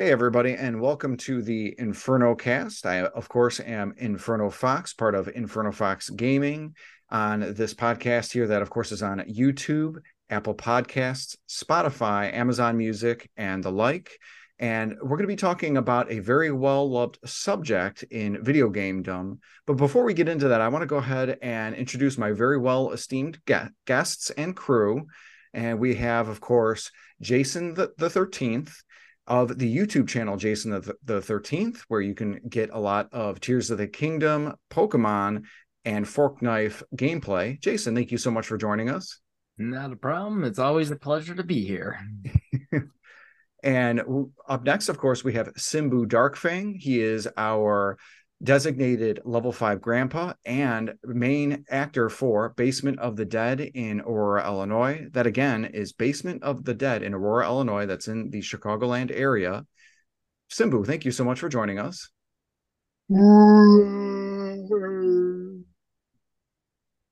Hey, everybody, and welcome to the Inferno cast. I, of course, am Inferno Fox, part of Inferno Fox Gaming, on this podcast here, that, of course, is on YouTube, Apple Podcasts, Spotify, Amazon Music, and the like. And we're going to be talking about a very well loved subject in video game dumb. But before we get into that, I want to go ahead and introduce my very well esteemed guests and crew. And we have, of course, Jason the, the 13th of the YouTube channel, Jason the, the 13th, where you can get a lot of Tears of the Kingdom, Pokemon, and Fork Knife gameplay. Jason, thank you so much for joining us. Not a problem. It's always a pleasure to be here. and up next, of course, we have Simbu Darkfang. He is our designated level five grandpa and main actor for Basement of the Dead in Aurora, Illinois. That again is Basement of the Dead in Aurora, Illinois. That's in the Chicagoland area. Simbu, thank you so much for joining us. Mm-hmm.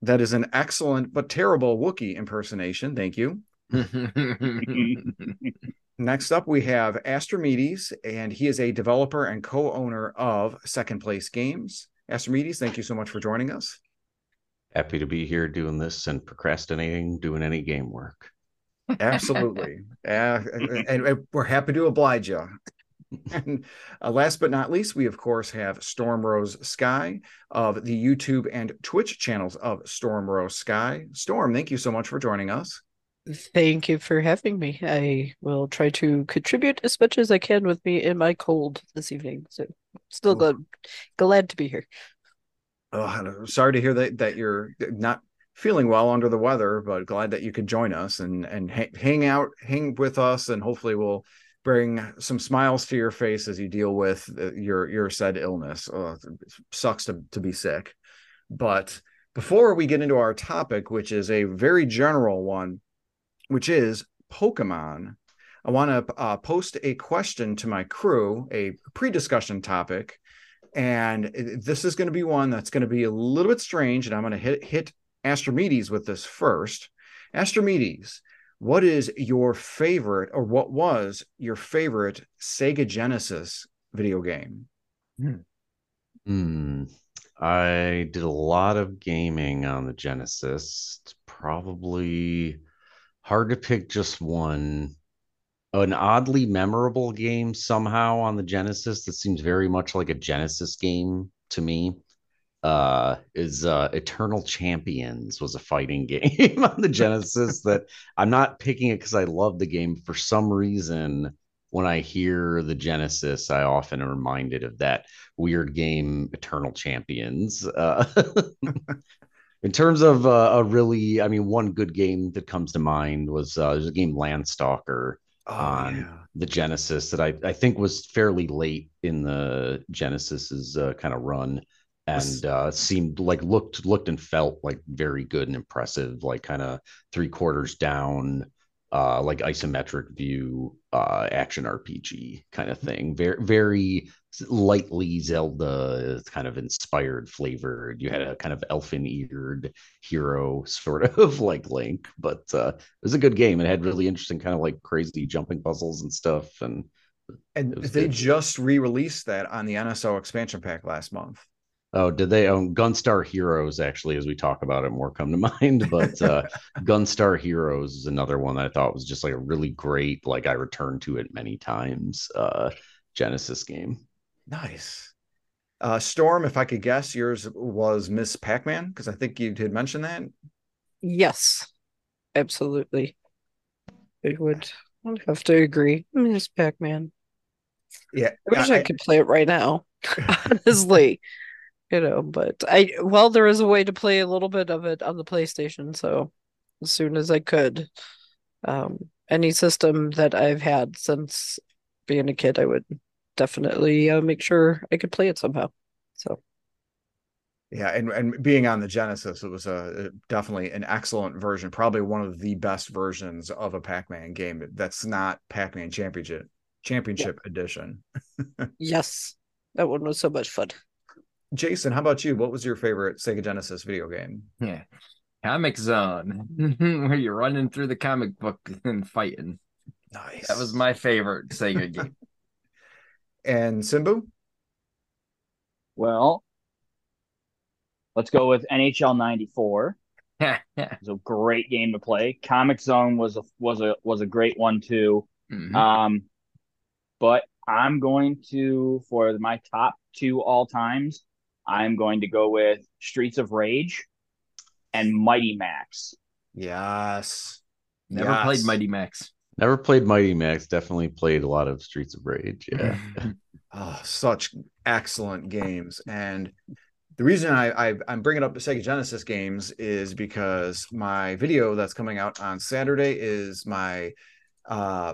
That is an excellent but terrible Wookiee impersonation. Thank you. Next up, we have Astrimedes, and he is a developer and co owner of Second Place Games. Astrimedes, thank you so much for joining us. Happy to be here doing this and procrastinating, doing any game work. Absolutely. uh, and, and, we're happy to oblige you. and uh, last but not least, we of course have Storm Rose Sky of the YouTube and Twitch channels of Storm Rose Sky. Storm, thank you so much for joining us. Thank you for having me. I will try to contribute as much as I can with me in my cold this evening. So still glad glad to be here. Oh, sorry to hear that that you're not feeling well under the weather, but glad that you could join us and and ha- hang out, hang with us, and hopefully we'll bring some smiles to your face as you deal with uh, your your said illness. Oh, sucks to to be sick, but before we get into our topic, which is a very general one, which is Pokemon. I want to uh, post a question to my crew, a pre discussion topic. And this is going to be one that's going to be a little bit strange. And I'm going to hit, hit Astrimedes with this first. Astrimedes, what is your favorite, or what was your favorite Sega Genesis video game? Hmm. Hmm. I did a lot of gaming on the Genesis. It's probably hard to pick just one. An oddly memorable game somehow on the Genesis that seems very much like a Genesis game to me uh is uh eternal champions was a fighting game on the genesis that i'm not picking it because i love the game for some reason when i hear the genesis i often am reminded of that weird game eternal champions uh in terms of uh, a really, I mean, one good game that comes to mind was uh, there's a game Landstalker oh, on yeah. the Genesis that I, I think was fairly late in the Genesis's uh, kind of run and uh, seemed like looked looked and felt like very good and impressive, like kind of three quarters down, uh, like isometric view uh, action RPG kind of thing. Very very lightly Zelda kind of inspired flavored. You had a kind of elfin eared hero sort of like Link, but uh, it was a good game. It had really interesting kind of like crazy jumping puzzles and stuff. And and they good. just re-released that on the NSO expansion pack last month. Oh, did they own Gunstar Heroes? Actually, as we talk about it, more come to mind. But uh, Gunstar Heroes is another one that I thought was just like a really great. Like I returned to it many times. Uh, Genesis game. Nice. Uh, Storm, if I could guess, yours was Ms. Pac-Man because I think you did mention that. Yes, absolutely. I would, would have to agree. Ms. Pac-Man. Yeah, I wish I, I could play it right now. Honestly, you know, but I well, there is a way to play a little bit of it on the PlayStation. So as soon as I could, um, any system that I've had since being a kid, I would definitely uh, make sure I could play it somehow. So yeah, and and being on the Genesis, it was a definitely an excellent version, probably one of the best versions of a Pac-Man game. That's not Pac-Man Championship Championship yeah. Edition. yes, that one was so much fun. Jason, how about you? What was your favorite Sega Genesis video game? Yeah, Comix Zone, where you're running through the comic book and fighting. Nice. That was my favorite Sega game. And Simbu? Well, let's go with NHL 94. Mhm. It was a great game to play. Comix Zone was a was a was a great one too. Mhm. Um, but I'm going to for my top two all times. I'm going to go with Streets of Rage and Mighty Max. Yes. Never Yes. played Mighty Max. Never played Mighty Max. Definitely played a lot of Streets of Rage. Yeah. Oh, such excellent games. And the reason I, I I'm bringing up the Sega Genesis games is because my video that's coming out on Saturday is my uh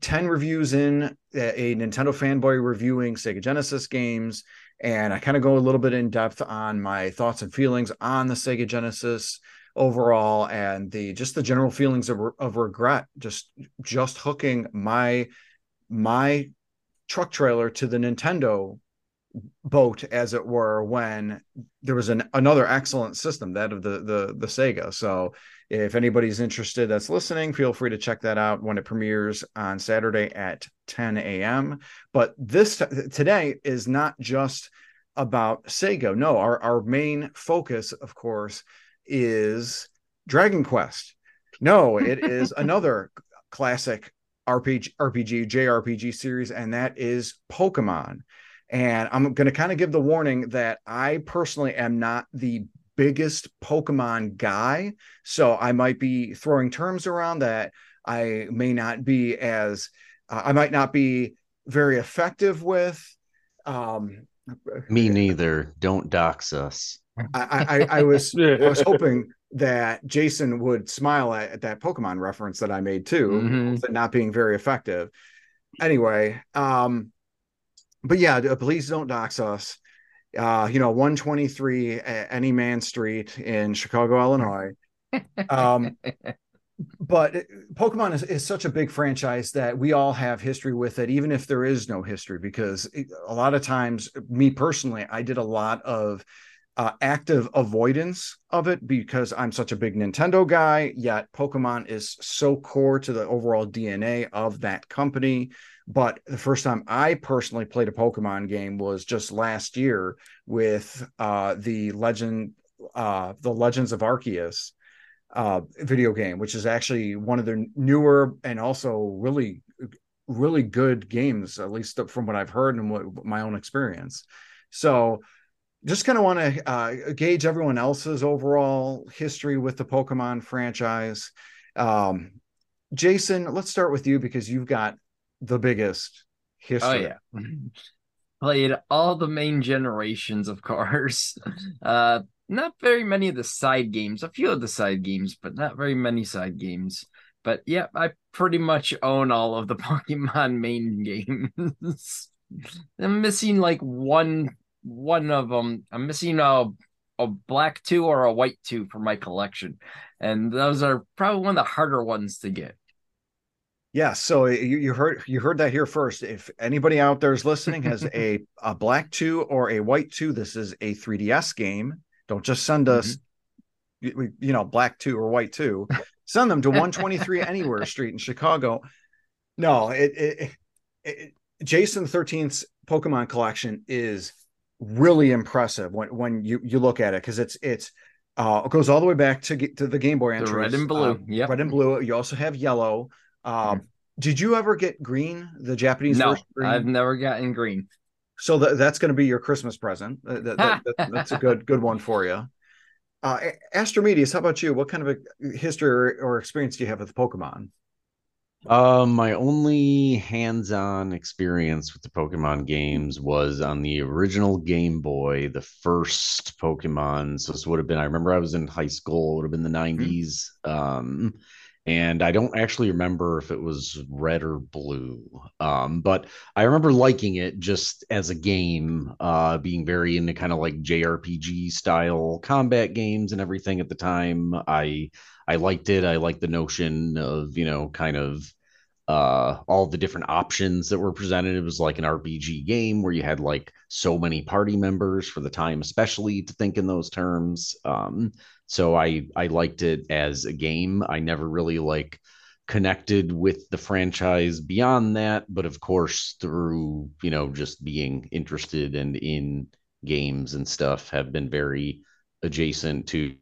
10 reviews in a, a Nintendo fanboy reviewing Sega Genesis games and I kind of go a little bit in depth on my thoughts and feelings on the Sega Genesis overall and the just the general feelings of, of regret just just hooking my my truck trailer to the Nintendo boat, as it were, when there was an another excellent system, that of the the the Sega. So if anybody's interested that's listening, feel free to check that out when it premieres on Saturday at 10 a.m. But this today is not just about Sega. No, our, our main focus, of course, is Dragon Quest. No, it is another classic RPG, RPG, JRPG series, and that is Pokemon. And I'm going to kind of give the warning that I personally am not the biggest Pokemon guy. So I might be throwing terms around that I may not be as, uh, I might not be very effective with. Um, Me neither. Don't dox us. I, I, I was I was hoping that Jason would smile at, at that Pokemon reference that I made too, Mhm. but not being very effective. Anyway, um, but yeah, please don't dox us. Uh, you know, 123 Any Man Street in Chicago, Illinois. Um, but Pokemon is, is such a big franchise that we all have history with it, even if there is no history, because a lot of times, me personally, I did a lot of uh, active avoidance of it because I'm such a big Nintendo guy, yet Pokemon is so core to the overall DNA of that company. But the first time I personally played a Pokemon game was just last year with uh, the Legend, uh, the Legends of Arceus uh, video game, which is actually one of their newer and also really, really good games, at least from what I've heard and what my own experience. So, just kind of want to uh, gauge everyone else's overall history with the Pokemon franchise. Um, Jason, let's start with you because you've got the biggest Oh history. yeah. Played all the main generations, of cars. Uh not very many of the side games, a few of the side games, but not very many side games. But yeah, I pretty much own all of the Pokemon main games. I'm missing like one one of them. I'm missing a a black two or a white two for my collection. And those are probably one of the harder ones to get. Yeah, so you, you heard you heard that here first. If anybody out there is listening has a a black two or a white two, this is a 3DS game. Don't just send us, you, you know, black two or white two. Send them to 123 Anywhere Street in Chicago. No, it, it, it Jason 13th's Pokemon collection is really impressive when when you you look at it because it's it's uh it goes all the way back to get to the Game Boy The entries. red and blue. Um, Yep. red and blue. You also have yellow. Um, Did you ever get green, the Japanese No, version? Green? I've never gotten green. So th- that's going to be your Christmas present. Uh, that- that- that- that's a good good one for you. Uh, A- Astromedius, how about you? What kind of a history or, or experience do you have with Pokemon? Um, my only hands-on experience with the Pokemon games was on the original Game Boy, the first Pokemon. So this would have been, I remember I was in high school, it would have been the 90s. Um, and I don't actually remember if it was red or blue. Um, but I remember liking it just as a game, uh, being very into kind of like JRPG style combat games and everything at the time. I I liked it. I liked the notion of, you know, kind of uh all the different options that were presented. It was like an RPG game where you had like so many party members for the time, especially to think in those terms. Um, so I I liked it as a game. I never really like connected with the franchise beyond that, but of course through you know just being interested and in games and stuff have been very adjacent to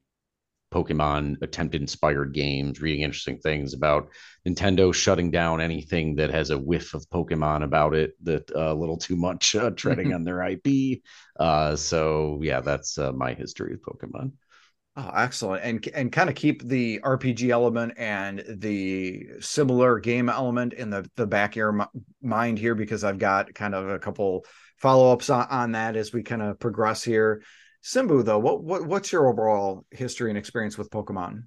Pokemon attempt inspired games, reading interesting things about Nintendo shutting down anything that has a whiff of Pokemon about it that uh, a little too much uh, treading on their IP. Uh, so yeah, that's uh, my history with Pokemon. Oh, excellent. And and kind of keep the RPG element and the similar game element in the the back of your mind here because I've got kind of a couple follow-ups on, on that as we kind of progress here. Simbu, though, what, what what's your overall history and experience with Pokemon?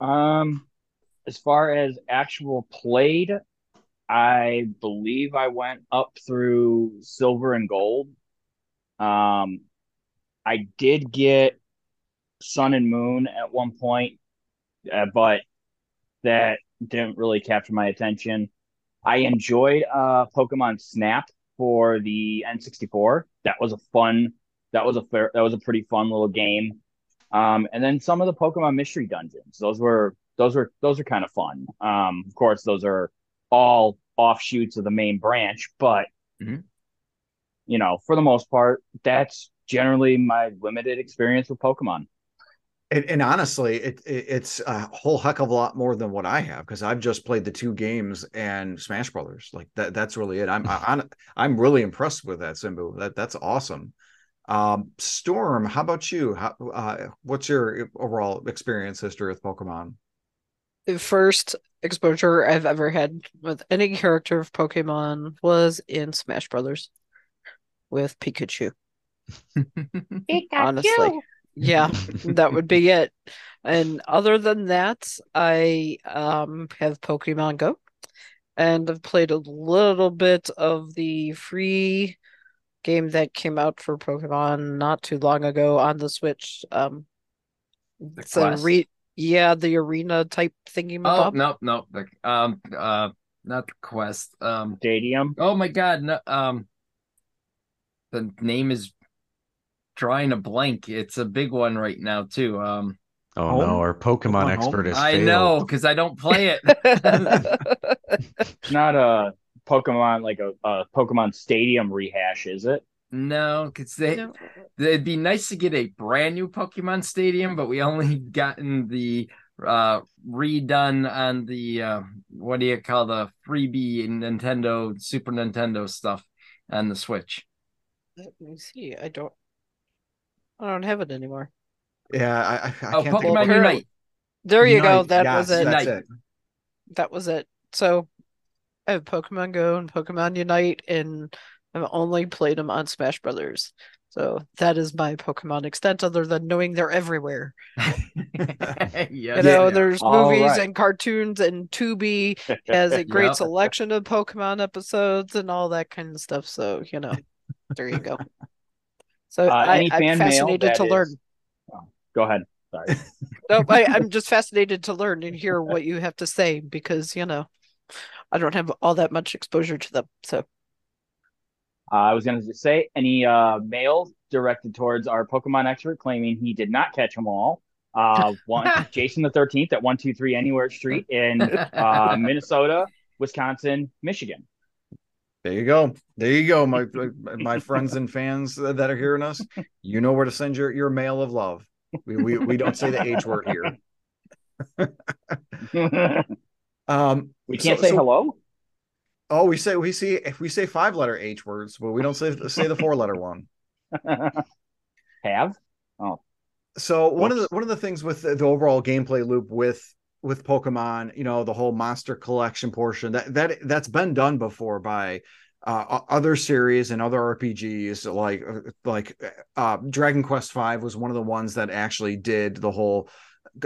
Um, as far as actual played, I believe I went up through silver and gold. Um, I did get sun and moon at one point, uh, but that didn't really capture my attention. I enjoyed uh, Pokemon Snap for the N64. That was a fun. That was a fair. That was a pretty fun little game. Um, and then some of the Pokemon Mystery Dungeons. Those were those were those are kind of fun. Um, of course, those are all offshoots of the main branch, but mm-hmm. you know, for the most part, that's generally my limited experience with Pokemon. And, and honestly, it, it, it's a whole heck of a lot more than what I have because I've just played the two games and Smash Brothers. Like that, that's really it. I'm I'm I'm really impressed with that Simbu. That that's awesome. Um, Storm, how about you? How, uh, what's your overall experience history with Pokemon? The first exposure I've ever had with any character of Pokemon was in Smash Brothers with Pikachu. Pikachu. Honestly yeah that would be it. And other than that i um have pokemon go. And i've played a little bit of the free game that came out for pokemon not too long ago on the switch um it's a re- yeah the arena type thingy oh no no the um uh not the quest um stadium? oh my god no um the name is drawing a blank. It's a big one right now too. Um, oh home? no, our Pokemon, Pokemon expert is. I failed. know because I don't play it. it's not a Pokemon like a, a, Pokemon Stadium rehash, is it? No, because they no. it'd be nice to get a brand new Pokemon Stadium, but we only gotten the uh redone on the uh what do you call the freebie Nintendo Super Nintendo stuff on the Switch. Let me see. I don't I don't have it anymore. Yeah, I, I, I oh, can't Pokemon Unite. There you Unite. go. That yes, was it. it. That was it. So I have Pokemon Go and Pokemon Unite, and I've only played them on Smash Brothers. So that is my Pokemon extent, other than knowing they're everywhere. yeah, you know, yeah. there's All movies right. and cartoons, and Tubi has a great yep. selection of Pokemon episodes and all that kind of stuff. So you know, there you go. So uh, I, am fascinated to is... learn. Oh, go ahead. Sorry. no, I, I'm just fascinated to learn and hear what you have to say because you know I don't have all that much exposure to them. So uh, I was going to say any uh, mail directed towards our Pokemon expert claiming he did not catch them all. Uh, one Jason the Thirteenth at one two three Anywhere Street in uh, Minnesota, Wisconsin, Michigan. There you go. There you go, my my friends and fans that are hearing us. You know where to send your your mail of love. We we, we don't say the H word here. um, we can't so, say so, hello. Oh, we say we see if we say five letter H words, but we don't say say the four letter one. Have oh. So one of the one of the things with the, the overall gameplay loop with with Pokemon, you know, the whole monster collection portion that that that's been done before by uh, other series and other RPGs like uh, like uh, Dragon Quest V was one of the ones that actually did the whole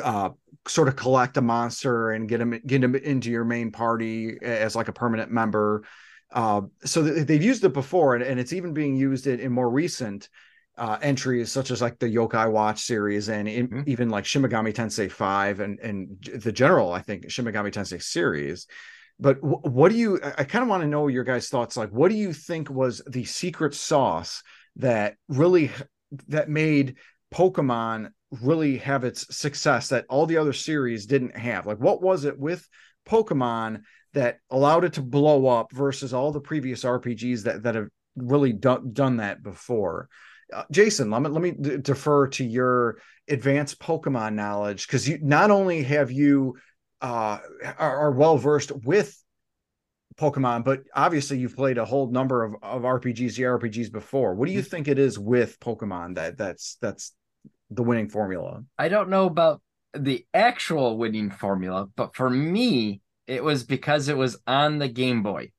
uh, sort of collect a monster and get him get him into your main party as like a permanent member. Uh, so they've used it before, and, and it's even being used in, in more recent uh, entries such as like the Yokai Watch series and in, mm-hmm. even like Shin Megami Tensei 5 and and the general I think Shin Megami Tensei series. But w- what do you I kind of want to know your guys thoughts like what do you think was the secret sauce that really that made Pokemon really have its success that all the other series didn't have? Like what was it with Pokemon that allowed it to blow up versus all the previous RPGs that that have really done done that before. Uh, Jason, let me let me d- defer to your advanced Pokemon knowledge because you not only have you uh, are, are well versed with Pokemon, but obviously you've played a whole number of, of RPGs, JRPGs before. What do you think it is with Pokemon that that's that's the winning formula? I don't know about the actual winning formula, but for me, it was because it was on the Game Boy.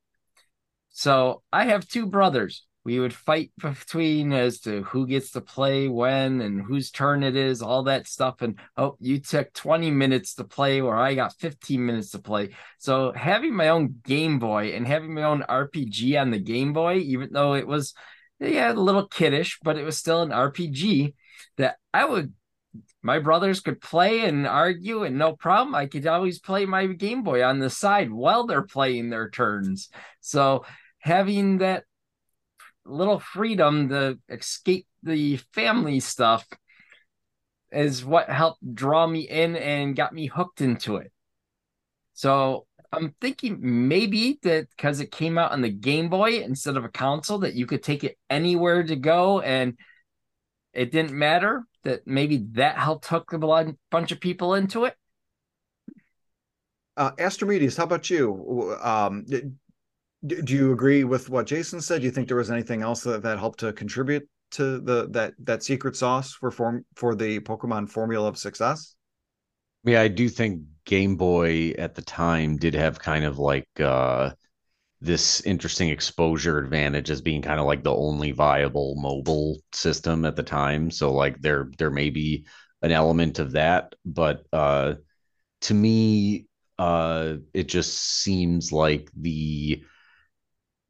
So I have two brothers. We would fight between as to who gets to play when and whose turn it is, all that stuff. And oh, you took 20 minutes to play, or I got 15 minutes to play. So having my own Game Boy and having my own RPG on the Game Boy, even though it was yeah, a little kiddish, but it was still an RPG that I would my brothers could play and argue and no problem i could always play my game boy on the side while they're playing their turns so having that little freedom to escape the family stuff is what helped draw me in and got me hooked into it so i'm thinking maybe that because it came out on the game boy instead of a console that you could take it anywhere to go and it didn't matter that maybe that helped hook a bunch of people into it. Uh, Astrimedes, how about you? Um, do you agree with what Jason said? Do you think there was anything else that, that helped to contribute to the that that secret sauce for form for the Pokemon formula of success? Yeah, I do think Game Boy at the time did have kind of like uh this interesting exposure advantage as being kind of like the only viable mobile system at the time. So like there there may be an element of that, but uh to me uh it just seems like the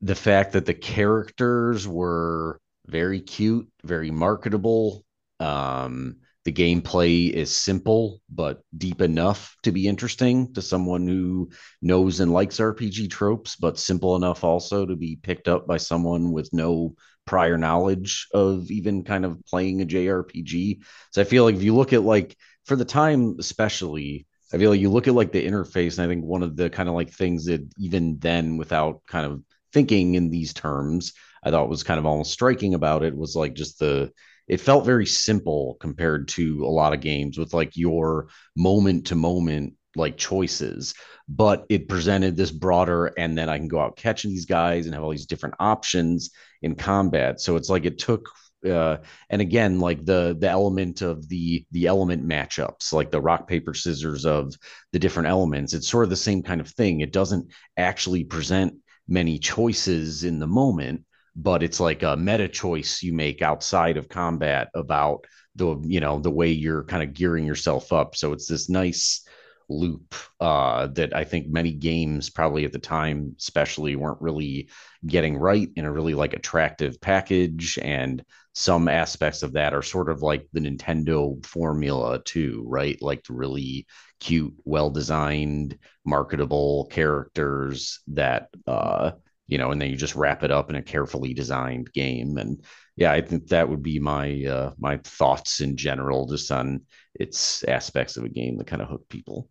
the fact that the characters were very cute, very marketable, um the gameplay is simple but deep enough to be interesting to someone who knows and likes RPG tropes, but simple enough also to be picked up by someone with no prior knowledge of even kind of playing a JRPG. So I feel like if you look at like for the time especially, I feel like you look at like the interface, and I think one of the kind of like things that even then, without kind of thinking in these terms, I thought was kind of almost striking about it was like just the it felt very simple compared to a lot of games with like your moment to moment like choices. But it presented this broader and then i can go out catching these guys and have all these different options in combat. So it's like it took uh, and again like the the element of the the element matchups like the rock paper scissors of the different elements. It's sort of the same kind of thing. It doesn't actually present many choices in the moment but it's like a meta choice you make outside of combat about the you know the way you're kind of gearing yourself up. So it's this nice loop uh, that I think many games probably at the time especially weren't really getting right in a really like attractive package. And some aspects of that are sort of like the Nintendo formula too right like the really cute well designed marketable characters that uh you know, and then you just wrap it up in a carefully designed game. And yeah, I think that would be my uh, my thoughts in general, just on its aspects of a game that kind of hook people.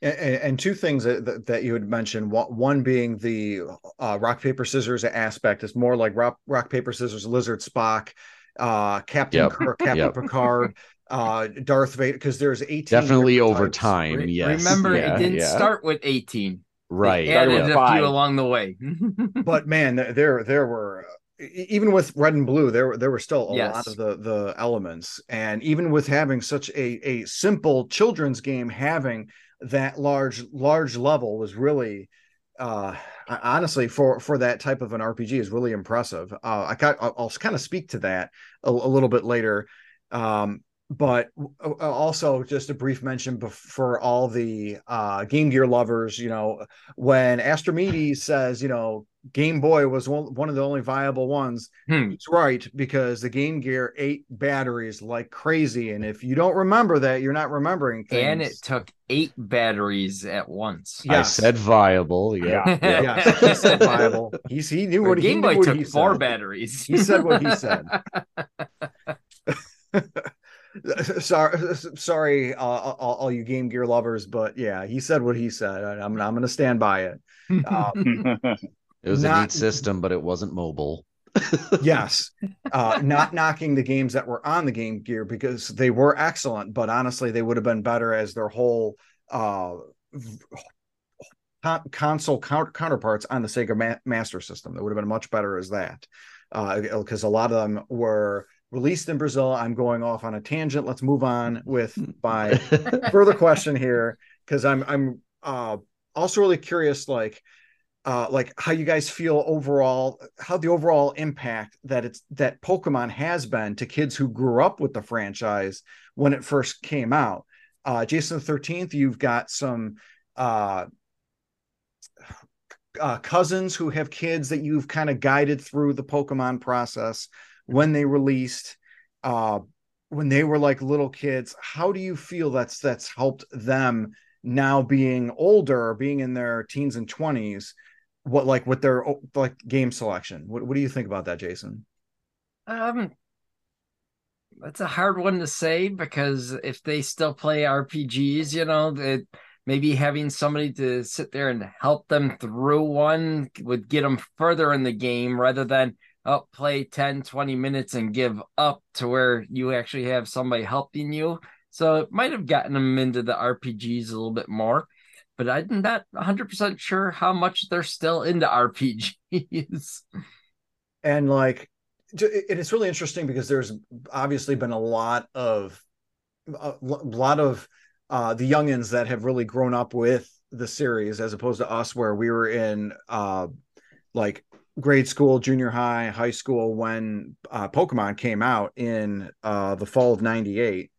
And, two things that, that you had mentioned one being the uh, rock paper scissors aspect is more like rock rock paper scissors lizard spock uh captain yep. Kirk, captain yep. picard uh darth vader because there's 18 definitely over time Re- yes remember yeah, it didn't yeah. start with 18 right they added a few along the way but man there there were even with red and blue there there were still a yes. lot of the the elements and even with having such a a simple children's game having that large large level was really uh honestly for for that type of an rpg is really impressive. Uh i got i'll, I'll kind of speak to that a, a little bit later. Um but uh, uh, also just a brief mention for all the uh, Game Gear lovers, you know, when Astrimedes says, you know, Game Boy was one, one of the only viable ones, hmm. he's right because the Game Gear ate batteries like crazy, and if you don't remember that, you're not remembering things. And it took eight batteries at once. Yes. I said viable. Yeah, yeah. yes, he said viable. He's, he knew what Game he Boy took he four said. batteries. He said what he said. sorry, sorry, uh, all, all, you Game Gear lovers, but yeah, he said what he said. I, am I'm, I'm going to stand by it. Um, it was not, a neat system, but it wasn't mobile. yes, uh, not knocking the games that were on the Game Gear because they were excellent, but honestly, they would have been better as their whole uh, console counterparts on the Sega Ma- Master System. That would have been much better as that because uh, a lot of them were released in Brazil. I'm going off on a tangent. Let's move on with my further question here because I'm I'm uh, also really curious, like uh, like how you guys feel overall, how the overall impact that it's that Pokemon has been to kids who grew up with the franchise when it first came out. Uh, Jason the Thirteenth, you've got some uh, uh, cousins who have kids that you've kind of guided through the Pokemon process when they released uh when they were like little kids how do you feel that's that's helped them now being older being in their teens and 20s what like with their like game selection? What, what do you think about that jason? Um that's a hard one to say because if they still play rpgs you know that maybe having somebody to sit there and help them through one would get them further in the game rather than oh, play 10, 20 minutes and give up to where you actually have somebody helping you. So it might have gotten them into the RPGs a little bit more, but I'm not 100% sure how much they're still into RPGs. And like, it's really interesting because there's obviously been a lot of, a lot of uh, the youngins that have really grown up with the series as opposed to us where we were in uh, like grade school, junior high, high school when uh, Pokemon came out in uh, the fall of '98.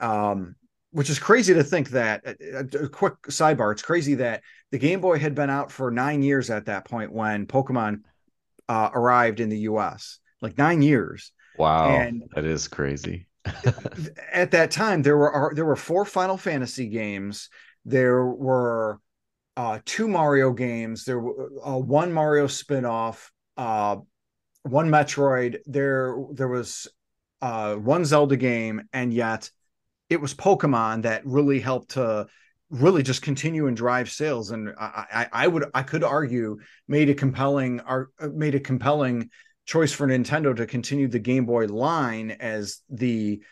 Um, which is crazy to think that. A, uh, uh, a, quick sidebar: it's crazy that the Game Boy had been out for nine years at that point when Pokemon uh, arrived in the U.S. Like nine years. Wow, and that is crazy. at that time, there were there were four Final Fantasy games. There were uh, two Mario games. There uh, one Mario spinoff, uh, one Metroid. There there was uh, one Zelda game, and yet it was Pokemon that really helped to really just continue and drive sales. And I, I, I would I could argue made a compelling uh, made a compelling choice for Nintendo to continue the Game Boy line as the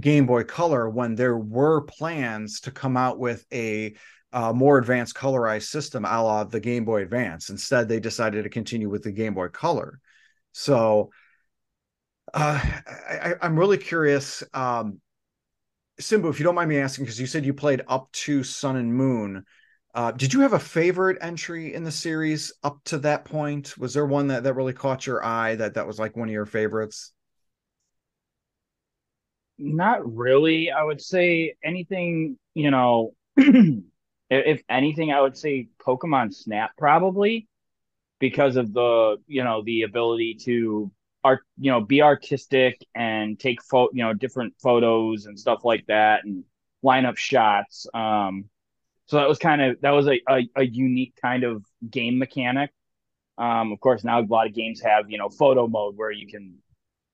Game Boy Color when there were plans to come out with a uh, more advanced colorized system a la the Game Boy Advance. Instead, they decided to continue with the Game Boy Color. So uh, I, am really curious. Um, Simbu, if you don't mind me asking, because you said you played up to Sun and Moon. Uh, did you have a favorite entry in the series up to that point? Was there one that, that really caught your eye that that was like one of your favorites? Not really. I would say anything, you know, if anything, I would say Pokemon Snap probably because of the you know the ability to art you know be artistic and take photo you know different photos and stuff like that and line up shots. Um, so that was kind of that was a, a, a unique kind of game mechanic. Um, of course, now a lot of games have you know photo mode where you can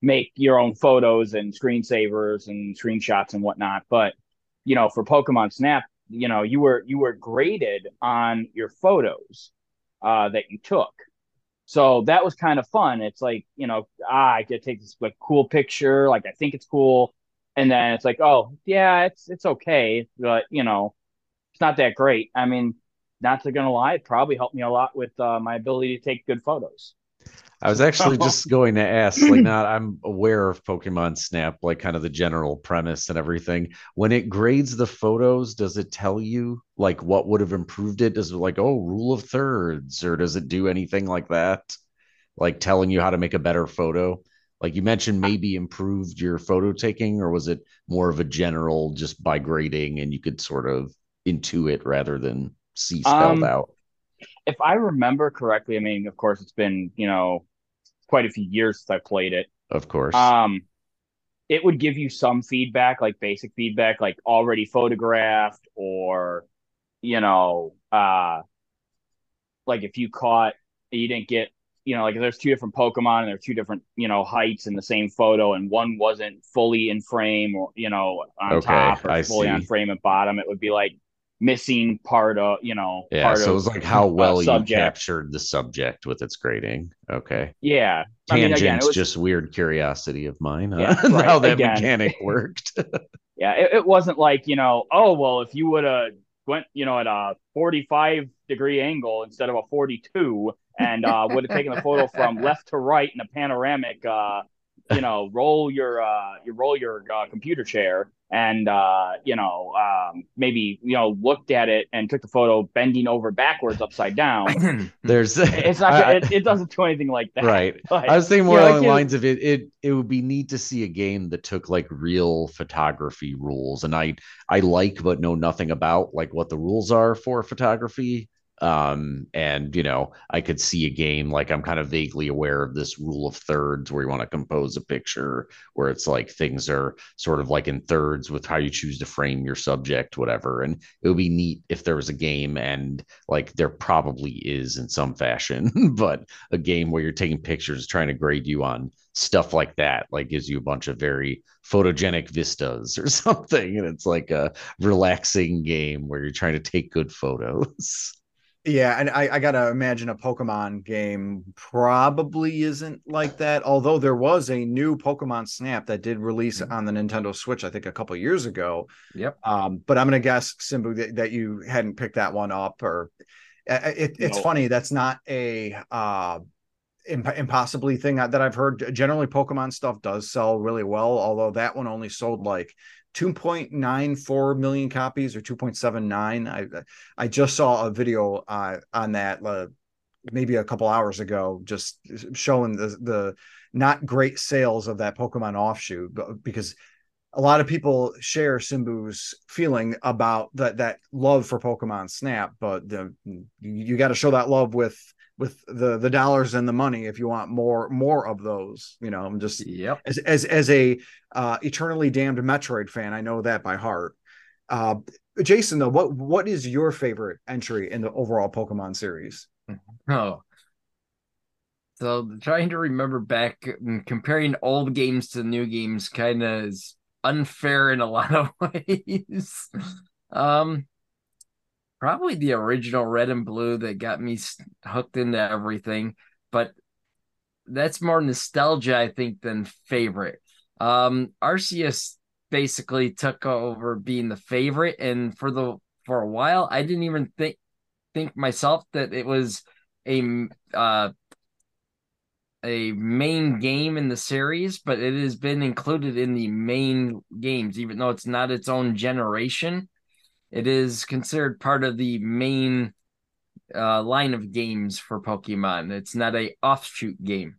make your own photos and screensavers and screenshots and whatnot. But you know, for Pokemon Snap, you know you were you were graded on your photos uh, that you took. So that was kind of fun. It's like you know ah, i get take this like cool picture like i think it's cool. And then it's like oh yeah it's it's okay but you know it's not that great. I mean not to gonna lie it probably helped me a lot with uh, my ability to take good photos I was actually just going to ask, like, not I'm aware of Pokemon Snap, like kind of the general premise and everything. When it grades the photos, does it tell you like what would have improved it? Does it like, oh, rule of thirds, or does it do anything like that? Like telling you how to make a better photo? Like you mentioned, maybe improved your photo taking, or was it more of a general just by grading and you could sort of intuit rather than see spelled um, out? if I remember correctly, I mean, of course, it's been you know quite a few years since I played it. Of course. Um, it would give you some feedback, like basic feedback, like already photographed, or you know, uh, like if you caught you didn't get you know, like there's two different Pokemon and there's two different, you know, heights in the same photo, and one wasn't fully in frame or you know on Okay, top or I fully on frame at bottom. It would be like missing part of, you know, Yeah, part so it was like how well you captured the subject with its grading. Okay. Yeah, I mean, again, it was just weird curiosity of mine, huh? Yeah, right, how that again. mechanic worked. yeah, it, it wasn't like you know, oh well, if you would have went, you know, at a 45 degree angle instead of a 42, and uh, would have taken the photo from left to right in a panoramic, uh, you know, roll your uh, you roll your uh, computer chair, and uh, you know, um, maybe you know, looked at it and took the photo bending over backwards upside down. There's It's not, I- it, it doesn't do anything like that, right. But, I was thinking more yeah, like along the lines of it, it it would be neat to see a game that took like real photography rules. And I I like but know nothing about like what the rules are for photography. Um, and you know, I could see a game like I'm kind of vaguely aware of this rule of thirds where you want to compose a picture where it's like things are sort of like in thirds with how you choose to frame your subject, whatever. And it would be neat if there was a game and like there probably is in some fashion, but a game where you're taking pictures trying to grade you on stuff like that like gives you a bunch of very photogenic vistas or something and it's like a relaxing game where you're trying to take good photos Yeah, and I, I gotta imagine a Pokemon game probably isn't like that. Although there was a new Pokemon Snap that did release on the Nintendo Switch, I think a couple years ago. Yep. Um, but I'm gonna guess Simbu that, that you hadn't picked that one up, or uh, it, it's No. funny. That's not a uh imp- impossibly thing that I've heard. Generally, Pokemon stuff does sell really well, although that one only sold like 2.94 million copies or 2.79. I I just saw a video uh, on that uh, maybe a couple hours ago, just showing the the not great sales of that Pokemon offshoot, because a lot of people share Simbu's feeling about that that love for Pokemon Snap, but the you got to show that love with with the the dollars and the money if you want more more of those. You know, I'm just Yep. as as as a uh, eternally damned Metroid fan, I know that by heart. Uh, Jason, though, what what is your favorite entry in the overall Pokemon series? Oh. So trying to remember back comparing old games to new games kind of is unfair in a lot of ways. um probably the original red and blue that got me hooked into everything, but that's more nostalgia I think than favorite. Um Arceus basically took over being the favorite and for the for a while I didn't even think think myself that it was a uh a main game in the series, but it has been included in the main games, even though it's not its own generation. It is considered part of the main uh, line of games for Pokemon. It's not a offshoot game.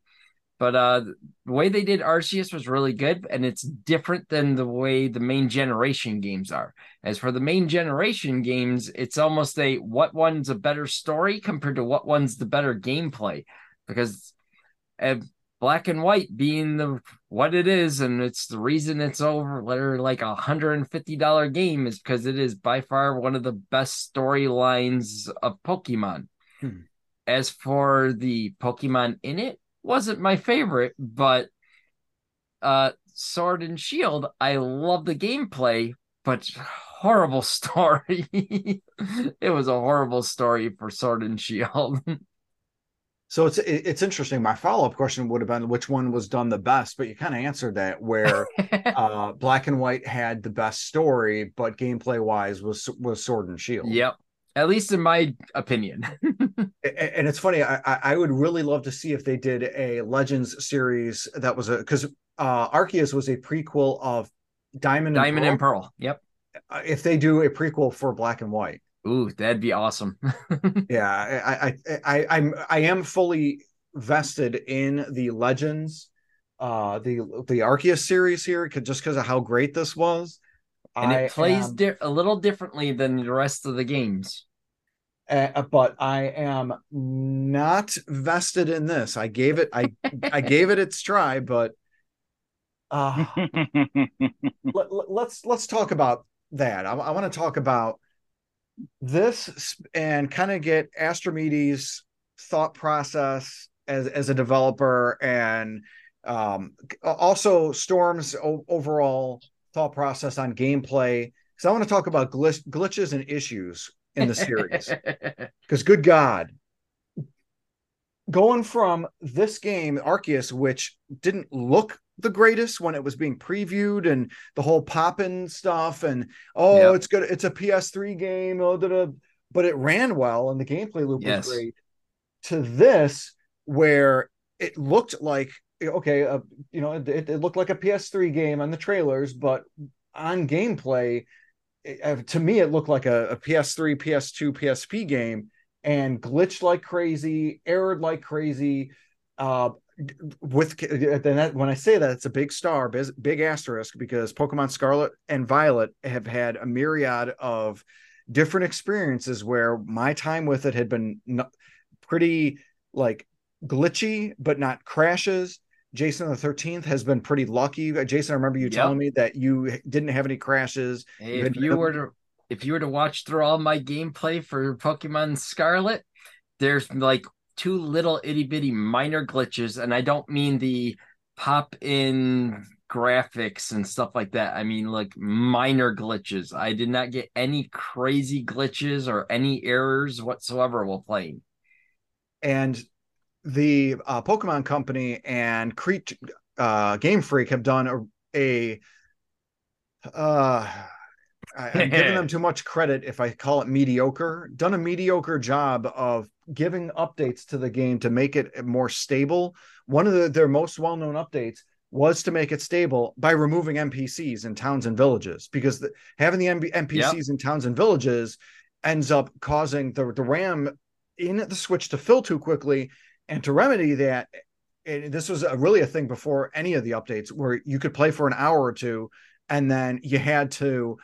But uh, the way they did Arceus was really good, and it's different than the way the main generation games are. As for the main generation games, it's almost a what one's a better story compared to what one's the better gameplay, because uh, Black and White being the what it is, and it's the reason it's over literally like a hundred and fifty dollar game is because it is by far one of the best storylines of Pokemon. Hmm. As for the Pokemon in it, wasn't my favorite, but uh Sword and Shield, I love the gameplay, but horrible story. it was a horrible story for Sword and Shield. So it's it's interesting. My follow up question would have been which one was done the best, but you kind of answered that where uh, Black and White had the best story, but gameplay wise was was Sword and Shield. yep. At least in my opinion. And it's funny. I I would really love to see if they did a Legends series that was a because uh, Arceus was a prequel of Diamond and Diamond and Pearl. Yep. Uh, If they do a prequel for Black and White, Ooh, that'd be awesome. yeah, I I I I'm I am fully vested in the Legends, uh, the the Arceus series here, 'cause- just because of how great this was. and I it plays am- di- a little differently than the rest of the games. uh, but I am not vested in this. I gave it I I gave it its try, but uh let, let- let's let's talk about that. I, I want to talk about this and kind of get Astrimedes' thought process as as a developer and um also Storm's o- overall thought process on gameplay because I want to talk about glitch, glitches and issues in the series. Because good God, going from this game Arceus, which didn't look the greatest when it was being previewed and the whole popping stuff, and oh, Yep. it's good, it's a PS3 game, oh, da, da, but it ran well and the gameplay loop Yes. was great. To this, where it looked like okay, uh, you know, it, it looked like a PS3 game on the trailers, but on gameplay, it, uh, to me, it looked like a, a PS3, PS2, PSP game and glitched like crazy, errored like crazy. Uh, with then that, when I say that, it's a big star, big, big asterisk because Pokemon Scarlet and Violet have had a myriad of different experiences where my time with it had been pretty like glitchy, but not crashes. Jason the Thirteenth has been pretty lucky. Jason, I remember you Yep. telling me that you didn't have any crashes. Hey, You if you were to if you were to watch through all my gameplay for Pokemon Scarlet, there's like two little itty bitty minor glitches, and I don't mean the pop in graphics and stuff like that. I mean like minor glitches. I did not get any crazy glitches or any errors whatsoever while playing. and the uh, Pokemon Company and Crete uh, Game Freak have done a, a uh, I, I'm giving them too much credit if I call it mediocre. Done a mediocre job of giving updates to the game to make it more stable. One of the, their most well-known updates was to make it stable by removing NPCs in towns and villages because the, having the MB, NPCs in towns and villages ends up causing the the RAM in the Switch to fill too quickly. And to remedy that, this was a, really a thing before any of the updates where you could play for an hour or two and then you had to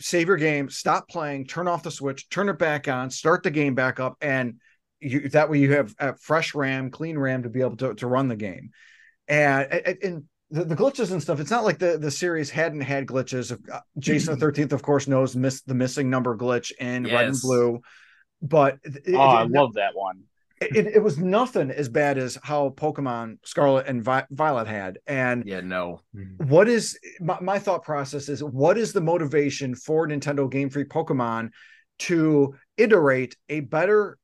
save your game, stop playing, turn off the switch, turn it back on, start the game back up, and you, that way you have a fresh RAM, clean RAM to be able to, to run the game. And, and, the, the glitches and stuff, it's not like the, the series hadn't had glitches. Uh, Jason the 13th, of course, knows miss the missing number glitch in red and blue. But it, Oh, I it- love that one. It, it was nothing as bad as how Pokemon Scarlet and Vi- Violet had. And Yeah, no. Mm-hmm. what is my, my thought process is what is the motivation for Nintendo Game Freak Pokemon to iterate a better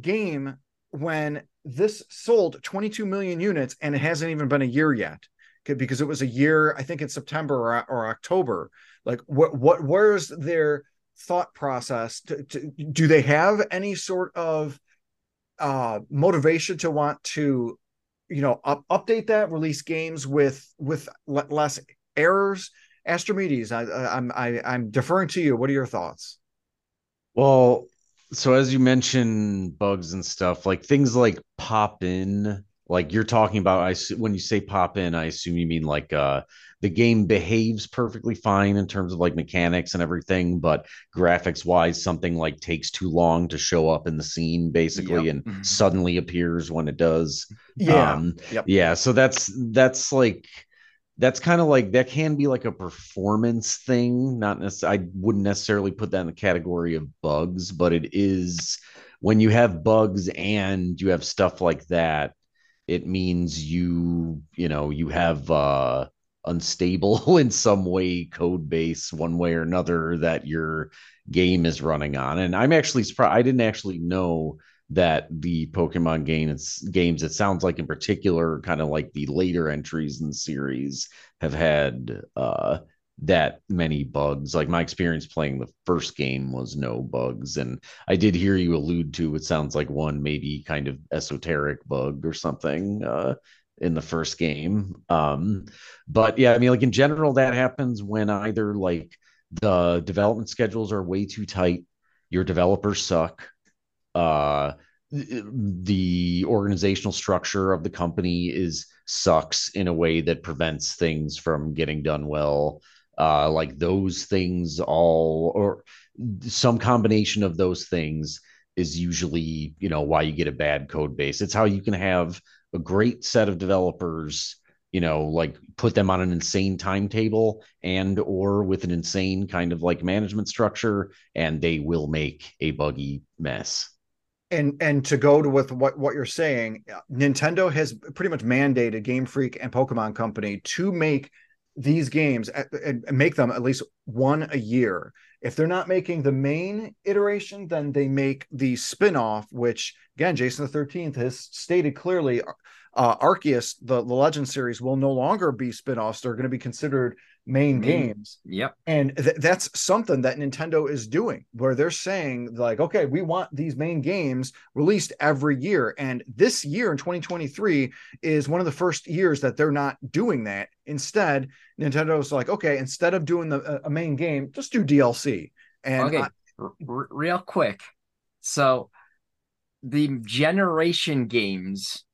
game when this sold 22 million units and it hasn't even been a year yet because it was a year I think in September or, or October like what what where's their thought process to, to, do they have any sort of uh motivation to want to you know up, update that release games with with le- less errors? Astrimedes I, I i'm I, i'm deferring to you. What are your thoughts? Well, so as you mentioned bugs and stuff, like things like pop in, like you're talking about, I when you say pop in, I assume you mean like uh the game behaves perfectly fine in terms of like mechanics and everything, but graphics wise, something like takes too long to show up in the scene basically Yep. and Mhm. suddenly appears when it does. yeah Um, Yep. yeah. So that's that's like that's kind of like that can be like a performance thing. Not necessarily. I wouldn't necessarily put that in the category of bugs, but it is when you have bugs and you have stuff like that. It means you you know you have uh unstable in some way code base one way or another that your game is running on. And i'm actually surprised i didn't actually know that the Pokemon games games it sounds like in particular kind of like the later entries in the series have had uh that many bugs. Like my experience playing the first game was no bugs and I did hear you allude to it sounds like one maybe kind of esoteric bug or something uh in the first game. Um but yeah I mean like in general that happens when either like the development schedules are way too tight your developers suck uh the organizational structure of the company is sucks in a way that prevents things from getting done well uh like those things all or some combination of those things is usually you know why you get a bad code base. It's how you can have a great set of developers you know like put them on an insane timetable and or with an insane kind of like management structure and they will make a buggy mess. And and to go to with what what you're saying nintendo has pretty much mandated game freak and pokemon company to make these games and make them at least one a year. If they're not making the main iteration then they make the spin-off which again jason the 13th has stated clearly uh arceus the, the legend series will no longer be spin-offs they're going to be considered main games. Yep. And th- that's something that Nintendo is doing where they're saying like okay, we want these main games released every year and this year in 2023 is one of the first years that they're not doing that. Instead, Nintendo's like okay, instead of doing the a main game, just do DLC. And okay, I- R- real quick. So the generation games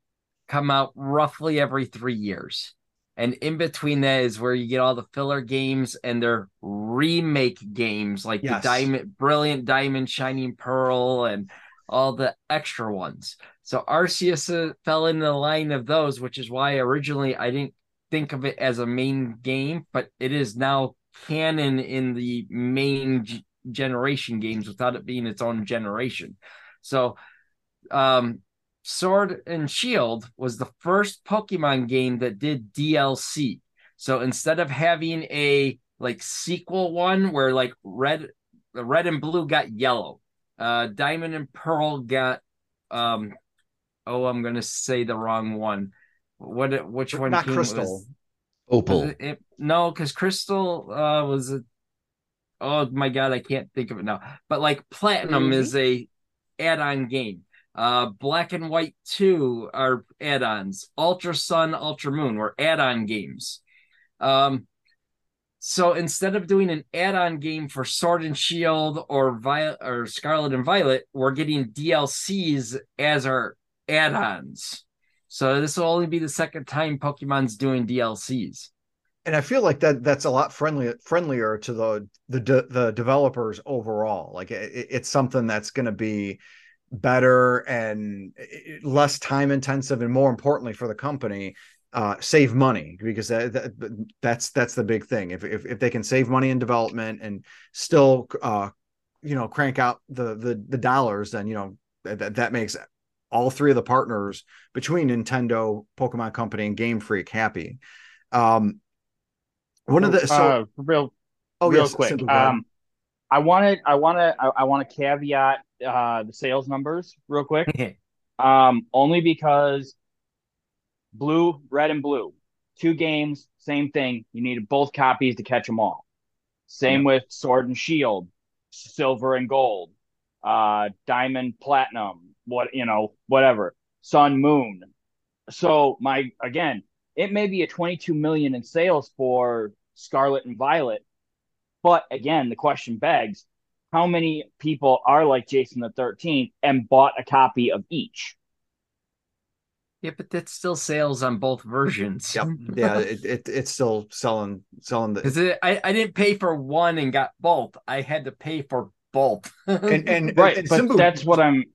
come out roughly every 3 years. And in between that is where you get all the filler games and their remake games like yes. the diamond brilliant diamond shining pearl and all the extra ones. So arceus uh, fell in the line of those which is why originally i didn't think of it as a main game but it is now canon in the main g- generation games without it being its own generation. So um Sword and Shield was the first Pokemon game that did DLC. So instead of having a like sequel one where like red red and blue got yellow, uh diamond and pearl got um oh I'm gonna say the wrong one. What which one not crystal was, opal was it, it, no because crystal uh was a oh my god I can't think of it now but like platinum mm-hmm. is a add-on game uh, Black and White 2 are add ons. Ultra Sun, Ultra Moon were add on games. Um, so instead of doing an add on game for Sword and Shield or, Violet, or Scarlet and Violet, we're getting DLCs as our add ons. So this will only be the second time Pokemon's doing DLCs and I feel like that that's a lot friendly friendlier to the the de, the developers overall. Like it, it's something that's going to be better and less time intensive and more importantly for the company uh, save money because that, that, that's that's the big thing if, if if they can save money in development and still uh, you know crank out the the the dollars then you know that that makes all three of the partners between Nintendo, Pokemon Company, and Game Freak happy. Um, one of the so uh, real oh real yes, quick. Um, I wanted I want to I, I want to caveat uh, the sales numbers real quick. um, only because blue, red, and blue, two games, same thing. You needed both copies to catch them all. Same yeah. with Sword and Shield, silver and gold, uh, diamond, platinum, what you know, whatever, sun, moon. So my again, it may be a 22 million in sales for Scarlet and Violet, but again, the question begs how many people are like Jason the 13th and bought a copy of each? Yeah, but that's still sales on both versions. Yep. Yeah, it, it it's still selling selling the because I, I didn't pay for one and got both. I had to pay for both. and and right, and but Simbu, that's what I'm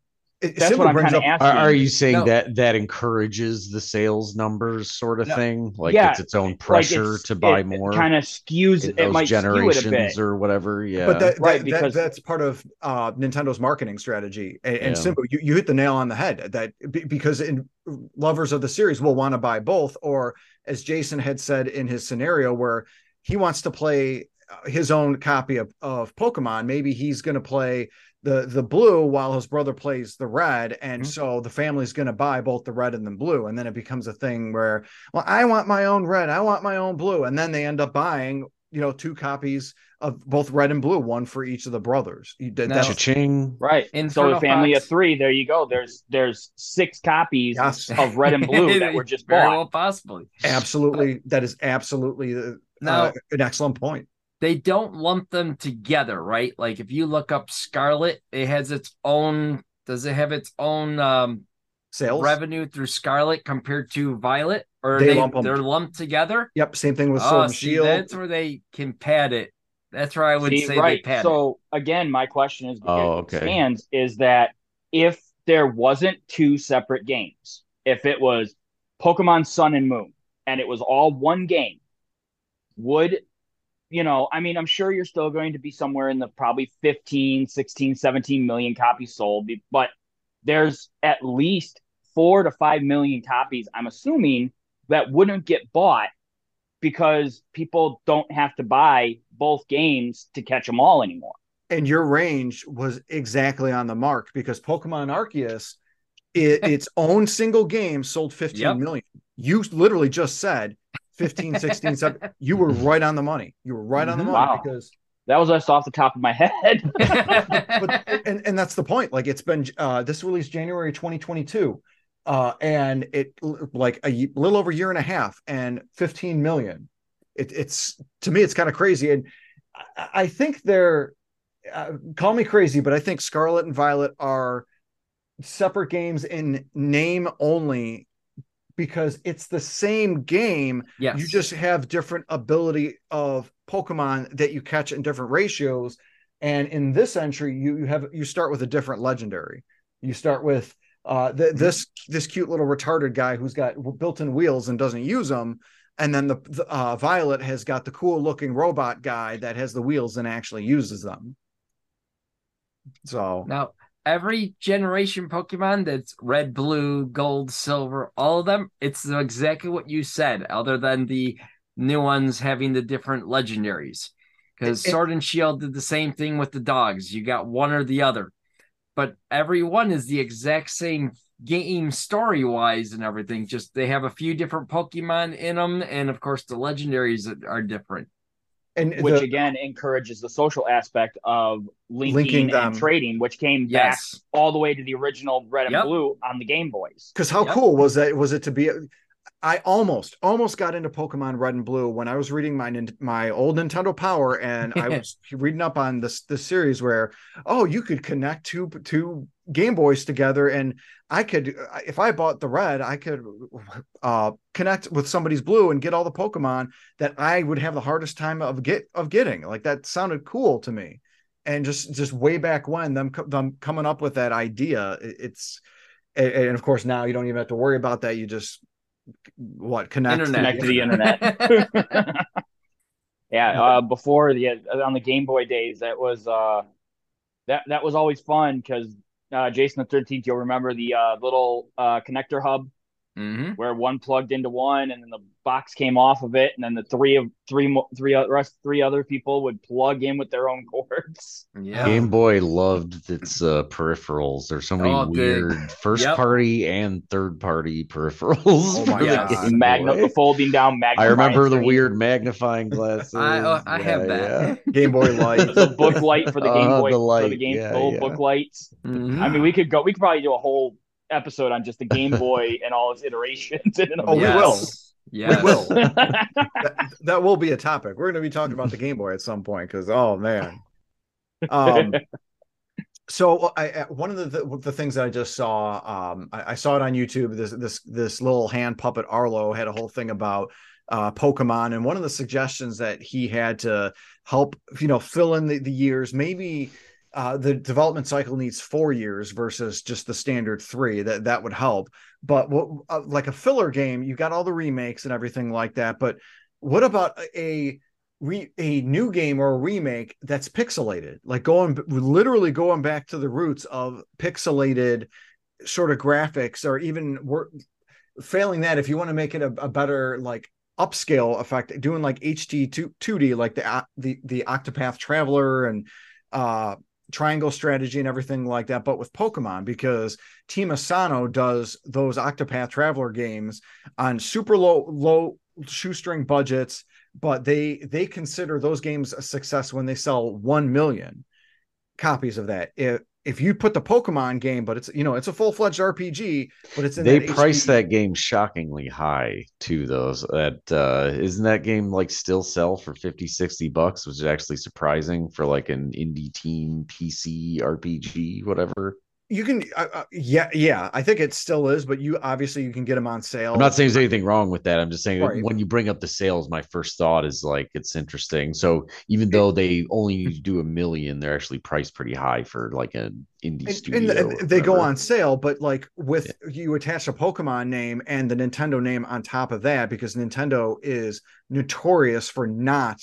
that's what I'm kind of asking. Are, you saying no. that that encourages the sales numbers, sort of no. thing? Like yeah, it's its own pressure like it's, to buy it, more. Kind of skews it might generations skew it or whatever. Yeah, but that, that, because that, that's part of uh, Nintendo's marketing strategy. And, and yeah. Simbu, you, you hit the nail on the head. That because in lovers of the series will want to buy both, or as Jason had said in his scenario, where he wants to play uh, his own copy of, of Pokemon. Maybe he's going to play the the blue while his brother plays the red. And mm-hmm. so the family's going to buy both the red and the blue. And then it becomes a thing where well i want my own red. I want my own blue. And then they end up buying you know two copies of both red and blue one for each of the brothers. That's cha-ching. right. And so a family Fox. of three there you go. There's there's six copies yes. of red and blue that were just bought. well possibly. Absolutely. That is absolutely uh, now, an excellent point they don't lump them together, right? Like if you look up Scarlet, it has its own. Does it have its own um, sales revenue through Scarlet compared to Violet, or they, they lump them. they're lumped together? Yep, same thing with Sword oh, and see, Shield. That's where they can pad it. That's where I would see, say right. they pad so, it. again, my question is, oh, okay. stands is that if there wasn't two separate games, if it was Pokemon Sun and Moon and it was all one game, would you know, I mean, I'm sure you're still going to be somewhere in the probably 15, 16, 17 million copies sold, but there's at least four to five million copies, I'm assuming, that wouldn't get bought because people don't have to buy both games to catch them all anymore. And your range was exactly on the mark because Pokemon Arceus, it, its own single game sold fifteen Yep. million. You literally just said 15, 16, 17. You were right on the money. You were right on the Mhm. money Wow. because That was just off the top of my head. but and and that's the point like it's been uh this released january 2022 uh and it like a little over a year and a half and 15 million it, it's to me it's kind of crazy and i, I think they're uh, call me crazy but i think scarlet and violet are separate games in name only because it's the same game yes. you just have different ability of Pokemon that you catch in different ratios. And in this entry, you, you have you start with a different legendary. You start with uh th- this this cute little retarded guy who's got built-in wheels and doesn't use them. And then the, the uh, Violet has got the cool looking robot guy that has the wheels and actually uses them. So Now, every generation Pokemon that's red, blue, gold, silver, all of them, it's exactly what you said, other than the new ones having the different legendaries. Because Sword and Shield did the same thing with the dogs. You got one or the other. But every one is the exact same game story wise and everything. Just they have a few different Pokemon in them. And of course, the legendaries are different. And which the- again encourages the social aspect of linking, Linking them. and trading, which came back all the way to the original red and Yep. blue on the Game Boys. Because how Yep. cool was that? Was it to be? I almost almost got into Pokemon Red and Blue when I was reading my my old Nintendo Power, and I was reading up on this this series where oh you could connect two two Game Boys together, and I could if I bought the red, I could uh, connect with somebody's blue and get all the Pokemon that I would have the hardest time of get of getting. Like that sounded cool to me, and just just way back when them them coming up with that idea, it's and, and of course now you don't even have to worry about that. You just what connect Internet. Connect to the internet. yeah, uh, before the on the Game Boy days, that was uh, that that was always fun because uh, Jason the Thirteenth, you'll remember the uh, little uh, connector hub hmm where one plugged into one, and then the box came off of it, and then the three of three mo- three o- rest three other people would plug in with their own cords. Yeah. Game Boy loved its uh, peripherals. There's so many Oh, the- weird first yep. party and third party peripherals. Oh my God. Magna folding down. I magnifying remember the screen. weird magnifying glasses. I, uh, I have that. Game Boy Light. the book light for the Game Uh, Boy the for the light, game yeah, the old yeah. book lights. Mhm. I mean, we could go. We could probably do a whole episode on just the Game Boy and all its iterations. in and of Oh, we will. Yes. We will. that, that will be a topic. We're going to be talking about the Game Boy at some point because oh man. Um, so I, I- one of the, the the things that I just saw, um, I, I saw it on YouTube. This this this little hand puppet Arlo had a whole thing about uh, Pokemon, and one of the suggestions that he had to help, you know, fill in the, the years, maybe uh, the development cycle needs four years versus just the standard three. That that would help. But what uh, like a filler game, you got all the remakes and everything like that. But what about a re, a new game or a remake that's pixelated, like going literally going back to the roots of pixelated sort of graphics, or even failing that, if you want to make it a, a better like upscale effect, doing like HD two two D, like the the the Octopath Traveler and uh triangle strategy and everything like that, but with Pokemon because Team Asano does those Octopath Traveler games on super low low shoestring budgets, but they they consider those games a success when they sell 1 million copies of that. If if you put the Pokemon game, but it's you know, it's a full-fledged RPG, but it's in They that priced HD that game shockingly high too, those that uh isn't that game like still sell for 50, 60 bucks, which is actually surprising for like an indie team PC RPG, whatever. You can uh, uh, yeah yeah i think it still is but you obviously you can get them on sale I'm not saying there's anything wrong with that. I'm just saying Right. when you bring up the sales, my first thought is like it's interesting. So even though they only need to do a million, they're actually priced pretty high for like an indie and, studio. and they go on sale but like with you attach a pokemon name and the nintendo name on top of that because nintendo is notorious for not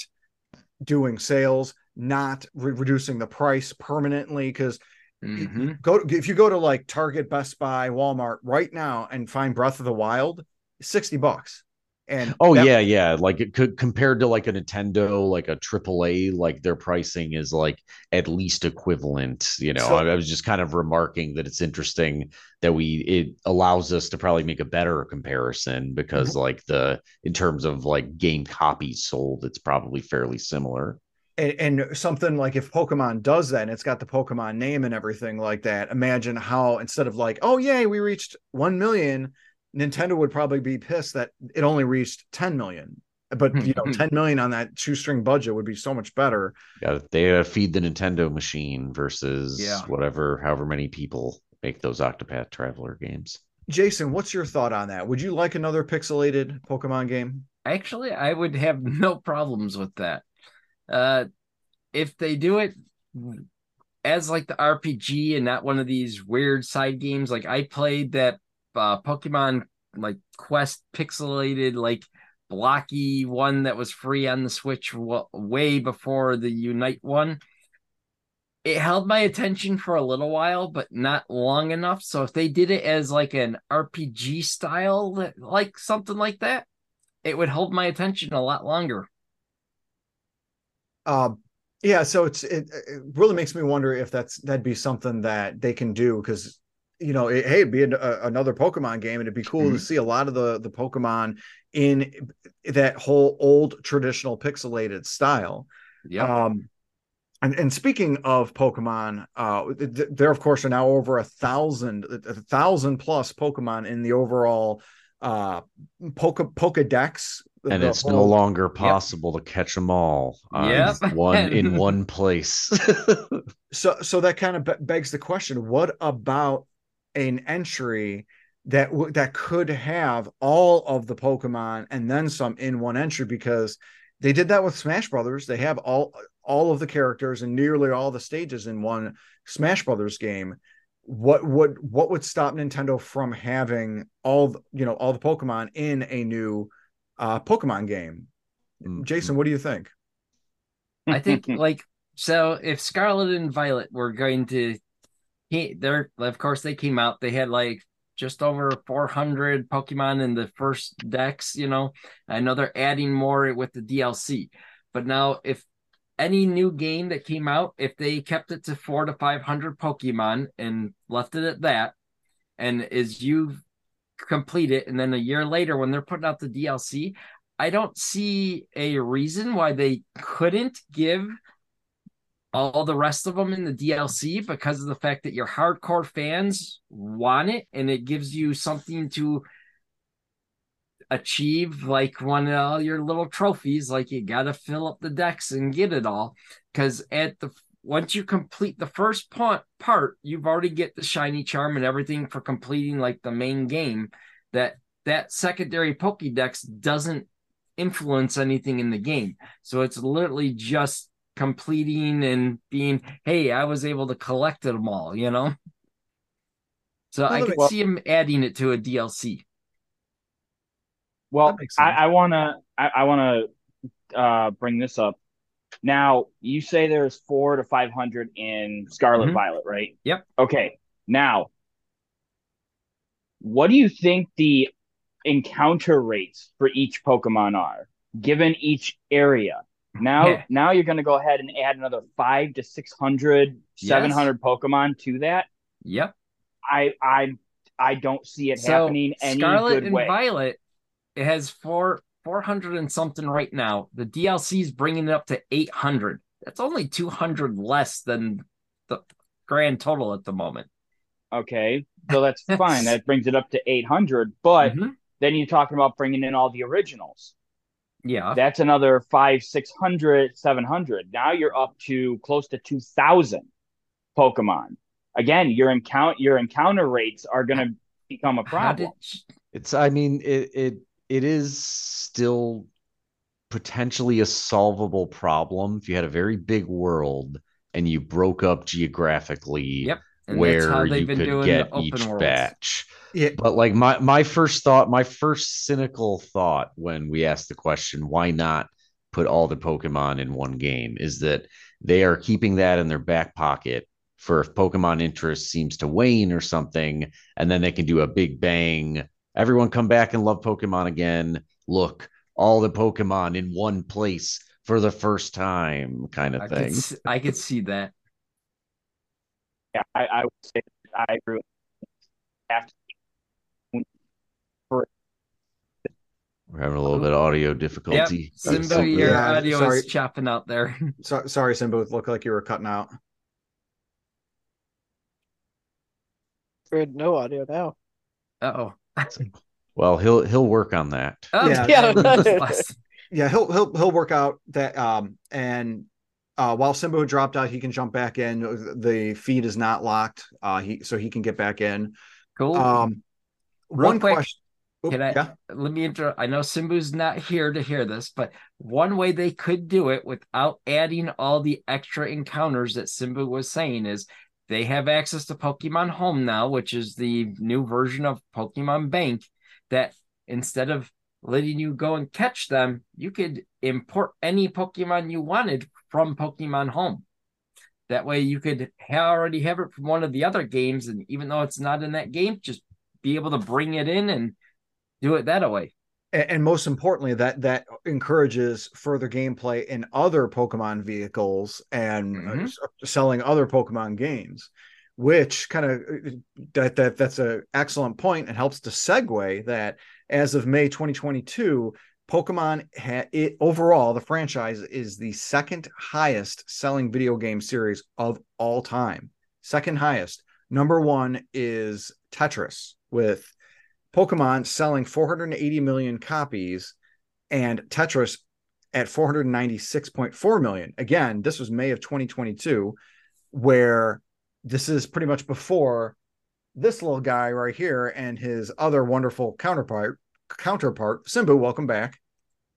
doing sales not re- reducing the price permanently because Mhm. Go if you go to like Target, Best Buy, Walmart right now and find Breath of the Wild, 60 bucks. And Oh that- yeah, yeah. Like it could compared to like a Nintendo, like a AAA, like their pricing is like at least equivalent. You know, So- I, I was just kind of remarking that it's interesting that we it allows us to probably make a better comparison because Mm-hmm. like the in terms of like game copies sold, it's probably fairly similar. And, and something like if Pokemon does that and it's got the Pokemon name and everything like that, imagine how instead of like, oh yay, we reached one million, Nintendo would probably be pissed that it only reached 10 million. But you know, 10 million on that shoestring budget would be so much better. Yeah, they feed the Nintendo machine versus Yeah. whatever, however many people make those Octopath Traveler games. Jason, what's your thought on that? Would you like another pixelated Pokemon game? Actually, I would have no problems with that. Uh, if they do it as like the RPG and not one of these weird side games, like I played that uh, Pokemon like Quest pixelated like blocky one that was free on the Switch way before the Unite one. It held my attention for a little while, but not long enough. So if they did it as like an RPG style, like something like that, it would hold my attention a lot longer. Um, yeah, so it's it, it really makes me wonder if that's that'd be something that they can do because you know, it, hey, it'd be a, another Pokemon game, and it'd be cool to Mhm. see a lot of the the Pokemon in that whole old traditional pixelated style. Yeah. Um, and, and speaking of Pokemon, uh, th- th- there of course are now over a thousand, a thousand plus Pokemon in the overall uh Poke Pokedex. And the it's no longer possible to catch them all uh, on Yep. one in one place. so so that kind of begs the question what about an entry that w- that could have all of the pokemon and then some in one entry because they did that with smash brothers they have all all of the characters and nearly all the stages in one smash brothers game what would what would stop nintendo from having all the, you know all the pokemon in a new uh pokemon game Mm, jason what do you think I think like so if Scarlet and Violet were going to he they're of course they came out, they had like just over 400 Pokemon in the first dex, you know. I know they're adding more with the DLC. But now if any new game that came out, if they kept it to 4 to 500 Pokemon and left it at that and as you complete it and then a year later when they're putting out the DLC, I don't see a reason why they couldn't give all the rest of them in the DLC because of the fact that your hardcore fans want it and it gives you something to achieve like one of all your little trophies like you got to fill up the dex and get it all. Cuz at the once you complete the first part part you've already get the shiny charm and everything for completing like the main game that that secondary pokédex doesn't influence anything in the game so it's literally just completing and being hey i was able to collect them all you know so Well, i that could makes- see him adding it to a dlc Well, I. I wanna I, I wanna uh bring this up. Now you say there's four to five hundred in Scarlet Mhm. Violet, right? Yep. Okay. Now, what do you think the encounter rates for each Pokemon are, given each area? Now, Yeah. now you're gonna go ahead and add another five to 600, 700 Pokemon to that. yep I I I don't see it so happening any scarlet good and way. violet it has four 400 and something right now the dlc is bringing it up to 800 that's only 200 less than the grand total at the moment Okay, so that's fine. That brings it up to 800. But Mhm. then you're talking about bringing in all the originals. yeah That's another five, 600, 700. Now you're up to close to 2,000 Pokemon. Again, your encounter your encounter rates are going to become a problem. It's I mean it it it is still potentially a solvable problem if you had a very big world and you broke up geographically Yep, and that's how where they've you been could doing get each worlds. batch. yeah But like my my first thought, my first cynical thought when we asked the question, why not put all the Pokemon in one game, is that they are keeping that in their back pocket for if Pokemon interest seems to wane or something, and then they can do a big bang. Everyone come back and love Pokemon again. Look, all the Pokemon in one place for the first time, kind of I thing. could, s- I could see that. Yeah, I, I would say I agree. with- Have to We're having a little bit of audio Yep, difficulty. Simbu, Something- your Yeah, audio sorry. is chopping out there. So, sorry, Simbu. It looked like you were cutting out. We're no audio now. Uh oh. Well, he'll he'll work on that. Oh, Yeah. Yeah. Yeah, he'll he'll he'll work out that. Um, and uh, while Simbu dropped out, he can jump back in. The feed is not locked. Uh, he so he can get back in. cool. Um, Real one quick, question. Can I- yeah. Let me interrupt. I know Simbu's not here to hear this, but one way they could do it without adding all the extra encounters that Simbu was saying is they have access to Pokemon Home now, which is the new version of Pokemon Bank. That instead of letting you go and catch them, you could import any Pokemon you wanted from Pokemon Home. That way, you could already have it from one of the other games, and even though it's not in that game, just be able to bring it in and do it that way. And, most importantly that that encourages further gameplay in other pokemon vehicles and uh, Mhm. selling other pokemon games which kind of that that that's a excellent point and helps to segue that as of may 2022 pokemon ha- it overall the franchise is the second highest selling video game series of all time second highest number one is tetris with Pokemon selling 480 million copies and Tetris at 496.4 million. Again, this was May of 2022, where this is pretty much before this little guy right here and his other wonderful counterpart. Counterpart, Simbu, welcome back.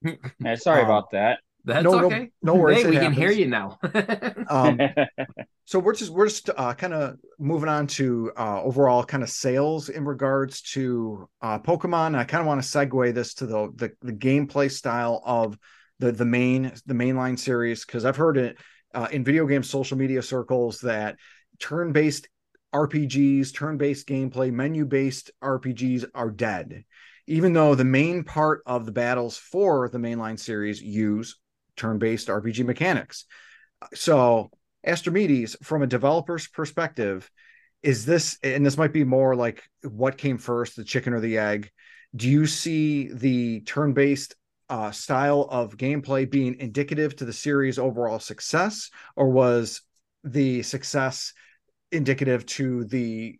Yeah, sorry Um, about that. That's No, no- okay. no worries, Hey, it we can hear you now. Um, so we're just we're just uh, kind of moving on to uh, overall kind of sales in regards to uh, Pokemon. I kind of want to segue this to the, the the gameplay style of the the main the mainline series because I've heard it uh, in video game social media circles that turn based RPGs, turn based gameplay, menu based RPGs are dead, even though the main part of the battles for the mainline series use turn based RPG mechanics. So Astrimedes, from a developer's perspective, is this, and this might be more like what came first, the chicken or the egg? Do you see the turn based uh, style of gameplay being indicative to the series' overall success, or was the success indicative to the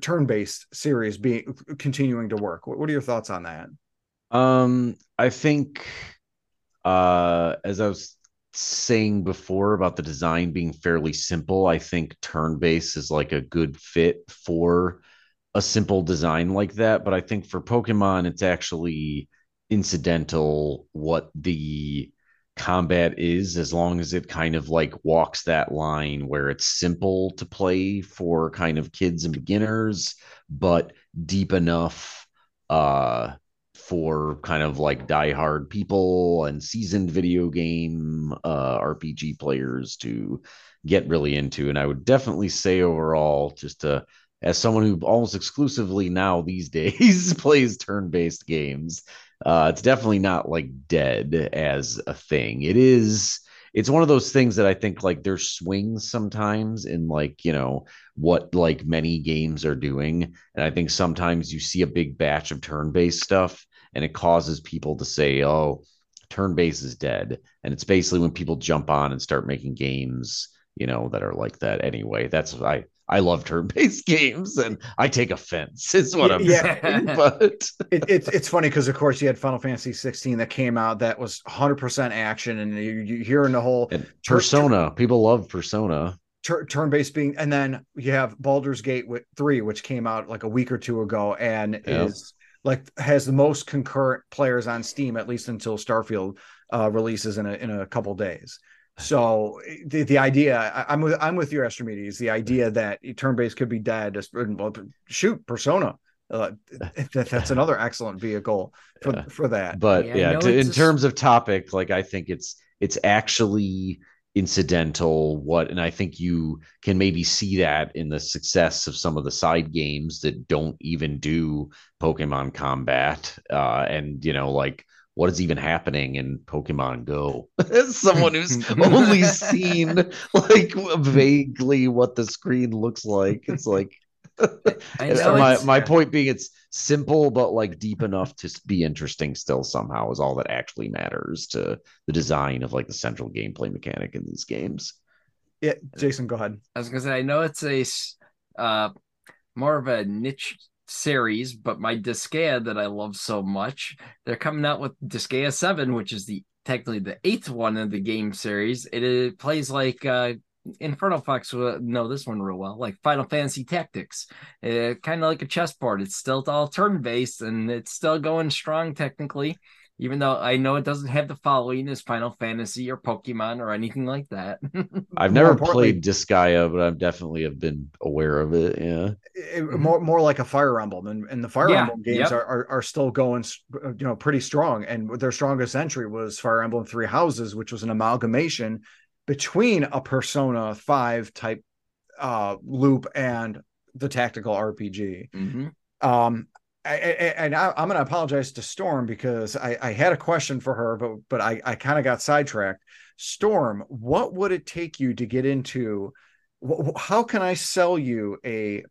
turn based series being continuing to work? What are your thoughts on that? Um, I think uh as I was saying before about the design being fairly simple, I think turn base is like a good fit for a simple design like that. But I think for Pokemon, it's actually incidental what the combat is, as long as it kind of like walks that line where it's simple to play for kind of kids and beginners, but deep enough uh for kind of like diehard people and seasoned video game uh, RPG players to get really into. And I would definitely say overall, just to, as someone who almost exclusively now these days plays turn-based games, uh, it's definitely not like dead as a thing. It is. It's one of those things that I think like there's swings sometimes in like you know what like many games are doing, and I think sometimes you see a big batch of turn-based stuff, and it causes people to say, "Oh, turn based is dead." And it's basically when people jump on and start making games, you know, that are like that anyway. That's I I love turn based games, and I take offense. Is what I'm Yeah. saying. But it, it's it's funny because of course you had Final Fantasy 16 that came out that was 100% action, and you, you hearing the whole and Persona, people love Persona. tur- turn-based being, and then you have Baldur's Gate with three, which came out like a week or two ago, and Yeah. is like has the most concurrent players on Steam at least until Starfield uh, releases in a in a couple days. So the the idea I, I'm with I'm with your Astrimedes. The idea that turn-based could be dead. Well, shoot, Persona. Uh, that, that's another excellent vehicle for Yeah. for that. But Yeah, yeah, know to, in a s- terms of topic, like I think it's it's actually incidental what and i think you can maybe see that in the success of some of the side games that don't even do pokemon combat uh and you know like what is even happening in pokemon go? As someone who's only seen like vaguely what the screen looks like it's like my my point being it's simple but like deep enough to be interesting still somehow is all that actually matters to the design of like the central gameplay mechanic in these games. Yeah jason go ahead. I was gonna say i know it's a uh more of a niche series but my disgaea that i love so much they're coming out with disgaea 7 which is the technically the eighth one in the game series. It, it plays like uh Infernal Fox will know this one real well, like Final Fantasy Tactics. Uh, kind of like a chessboard. It's still all turn based and it's still going strong technically, even though I know it doesn't have the following as Final Fantasy or Pokemon or anything like that. I've never played Disgaea, but I definitely have been aware of it. Yeah, it, more more like a Fire Emblem, and, and the Fire yeah, Emblem games yep. are, are, are still going, uh, you know, pretty strong. And their strongest entry was Fire Emblem Three Houses, which was an amalgamation between a Persona 5 type uh, loop and the tactical RPG. Mm-hmm. Um, I, I, and I, am going to apologize to Storm because I, I, had a question for her, but but I, I kind of got sidetracked. Storm, what would it take you to get into? How can I sell you a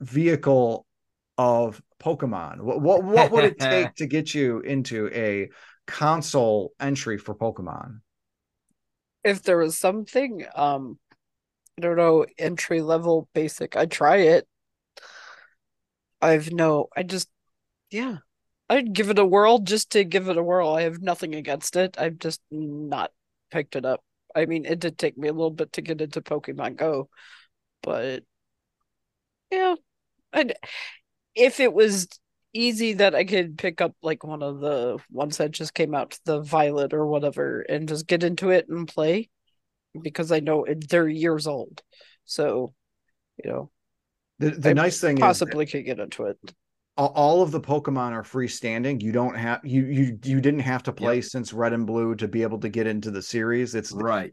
vehicle of Pokemon? What what, what would it take to get you into a console entry for Pokemon? If there was something, um, I don't know, entry level basic, I'd try it. I've no, I just, yeah, I'd give it a whirl just to give it a whirl. I have nothing against it. I've just not picked it up. I mean, it did take me a little bit to get into Pokemon Go, but yeah, I'd, if it was easy that I could pick up like one of the ones that just came out, the Violet or whatever, and just get into it and play because I know it, they're years old. So, you know, the the nice thing possibly could get into it all of the Pokemon are freestanding. You don't have you you you didn't have to play yep. since Red and Blue to be able to get into the series. It's right.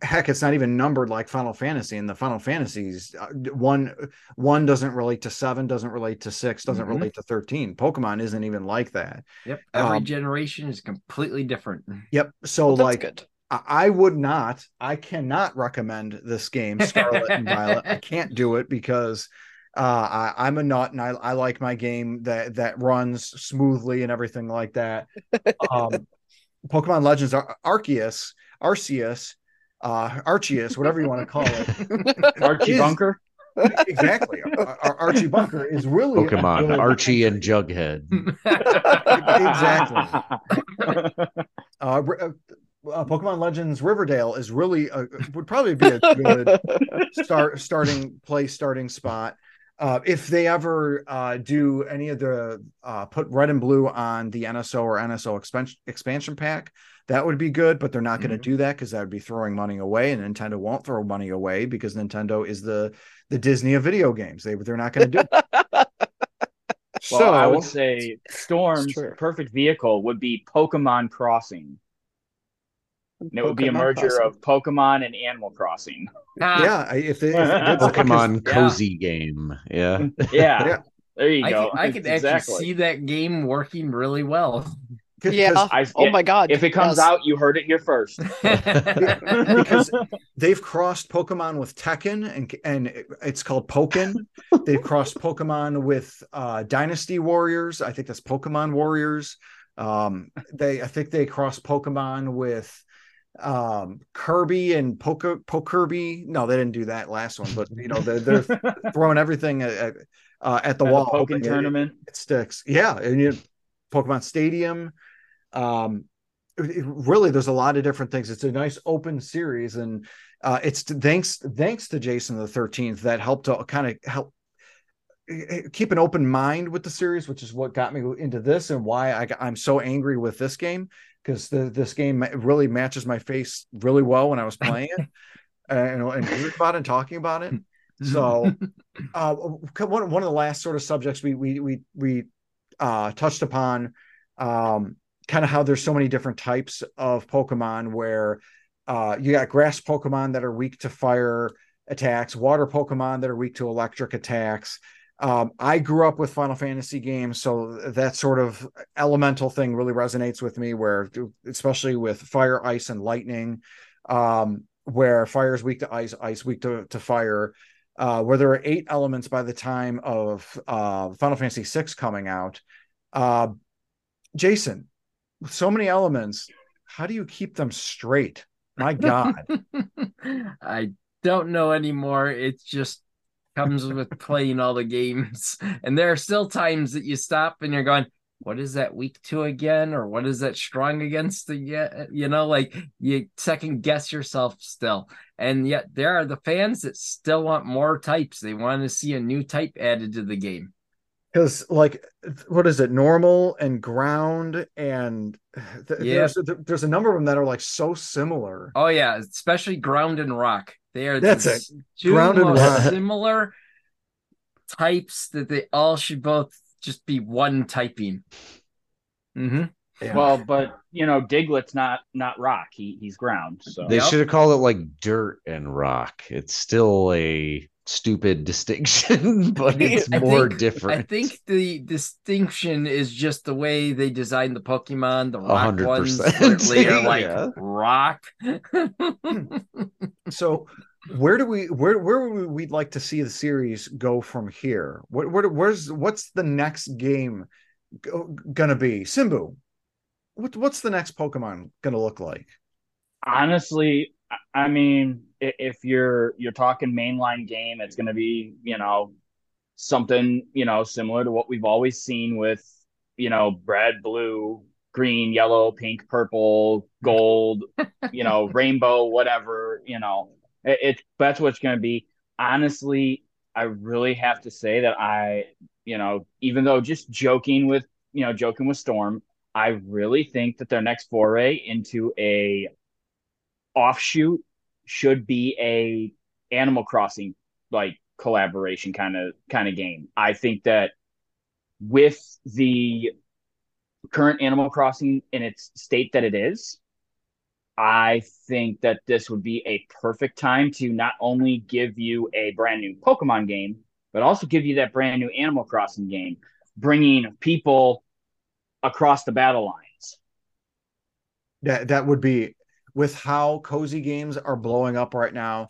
Heck, it's not even numbered like Final Fantasy. And the Final Fantasies uh, one one doesn't relate to seven, doesn't relate to six, doesn't mm-hmm. relate to thirteen. Pokemon isn't even like that. Yep. Every um, generation is completely different. Yep. So well, like. Good. I would not, I cannot recommend this game, Scarlet and Violet. I can't do it because uh, I, am a nut and I, I like my game that that runs smoothly and everything like that. Um, Pokemon Legends Ar- Arceus, Arceus, uh, Arceus, whatever you want to call it, Archie is, Bunker. Exactly, Ar- Archie Bunker is really Pokemon really Archie and Jughead. exactly. Uh, uh, Pokemon Legends Riverdale is really a, would probably be a good start starting place starting spot uh, if they ever uh, do any of the uh, put red and blue on the NSO or NSO expansion expansion pack, that would be good. But they're not going to mm-hmm. do that because that would be throwing money away, and Nintendo won't throw money away because Nintendo is the the Disney of video games. They they're not going to do. so well, I would say Storm's perfect vehicle would be Pokemon Crossing. And it would be a merger Crossing. of Pokemon and Animal Crossing. Ah. Yeah, if, it, if Pokemon cozy yeah. game. Yeah. yeah. yeah. There you go. I can, I exactly. actually see that game working really well. Yeah. I, oh my god. If it comes yes. out, you heard it here first. because they've crossed Pokemon with Tekken and and it's called Pokken. they've crossed Pokemon with uh, Dynasty Warriors. I think that's Pokemon Warriors. Um, they I think they crossed Pokemon with um kirby and poker kirby no they didn't do that last one but you know they're, they're throwing everything at, uh, at the at wall the tournament it, it, sticks. Yeah and you pokemon stadium um it, really there's a lot of different things. It's a nice open series and uh it's thanks thanks to jason the 13th that helped to kind of help eh, eh, keep an open mind with the series which is what got me into this and why I, i'm so angry with this game because this game really matches my face really well when I was playing it and, and hearing about it and talking about it. So, uh, one one of the last sort of subjects we we we we uh, touched upon, um, kind of how there's so many different types of Pokemon where uh, you got grass Pokemon that are weak to fire attacks, water Pokemon that are weak to electric attacks. Um, I grew up with Final Fantasy games, so that sort of elemental thing really resonates with me. Where, especially with fire, ice, and lightning, um, where fire is weak to ice, ice weak to, to fire. Uh, where there are eight elements by the time of uh, Final Fantasy VI coming out. Uh, Jason, with so many elements, how do you keep them straight? My God. I don't know anymore. It's just comes with playing all the games. And there are still times that you stop and you're going, what is that weak to again? Or what is that strong against again? You know, like you second guess yourself still. And yet there are the fans that still want more types. They want to see a new type added to the game because like what is it normal and ground and th- yeah. there's, there's a number of them that are like so similar oh yeah especially ground and rock they are that's it two ground and rock. similar types that they all should both just be one typing mm-hmm. yeah. well but you know diglett's not not rock he, he's ground so they yep. should have called it like dirt and rock it's still a stupid distinction, but it's I more think, different. I think the distinction is just the way they designed the Pokemon. The rock 100%. ones are like yeah. rock. so where do we where where would we like to see the series go from here? What where, where's what's the next game gonna be? Simbu, what what's the next Pokemon gonna look like? Honestly, I mean, if you're you're talking mainline game, it's going to be you know something you know similar to what we've always seen with you know red, blue, green, yellow, pink, purple, gold, you know, rainbow, whatever. You know, it, it that's what it's going to be. Honestly, I really have to say that I, you know, even though just joking with you know joking with Storm, I really think that their next foray into a offshoot should be a Animal Crossing like collaboration kind of kind of game. I think that with the current Animal Crossing in its state that it is, I think that this would be a perfect time to not only give you a brand new Pokemon game, but also give you that brand new Animal Crossing game, bringing people across the battle lines. That that would be with how cozy games are blowing up right now,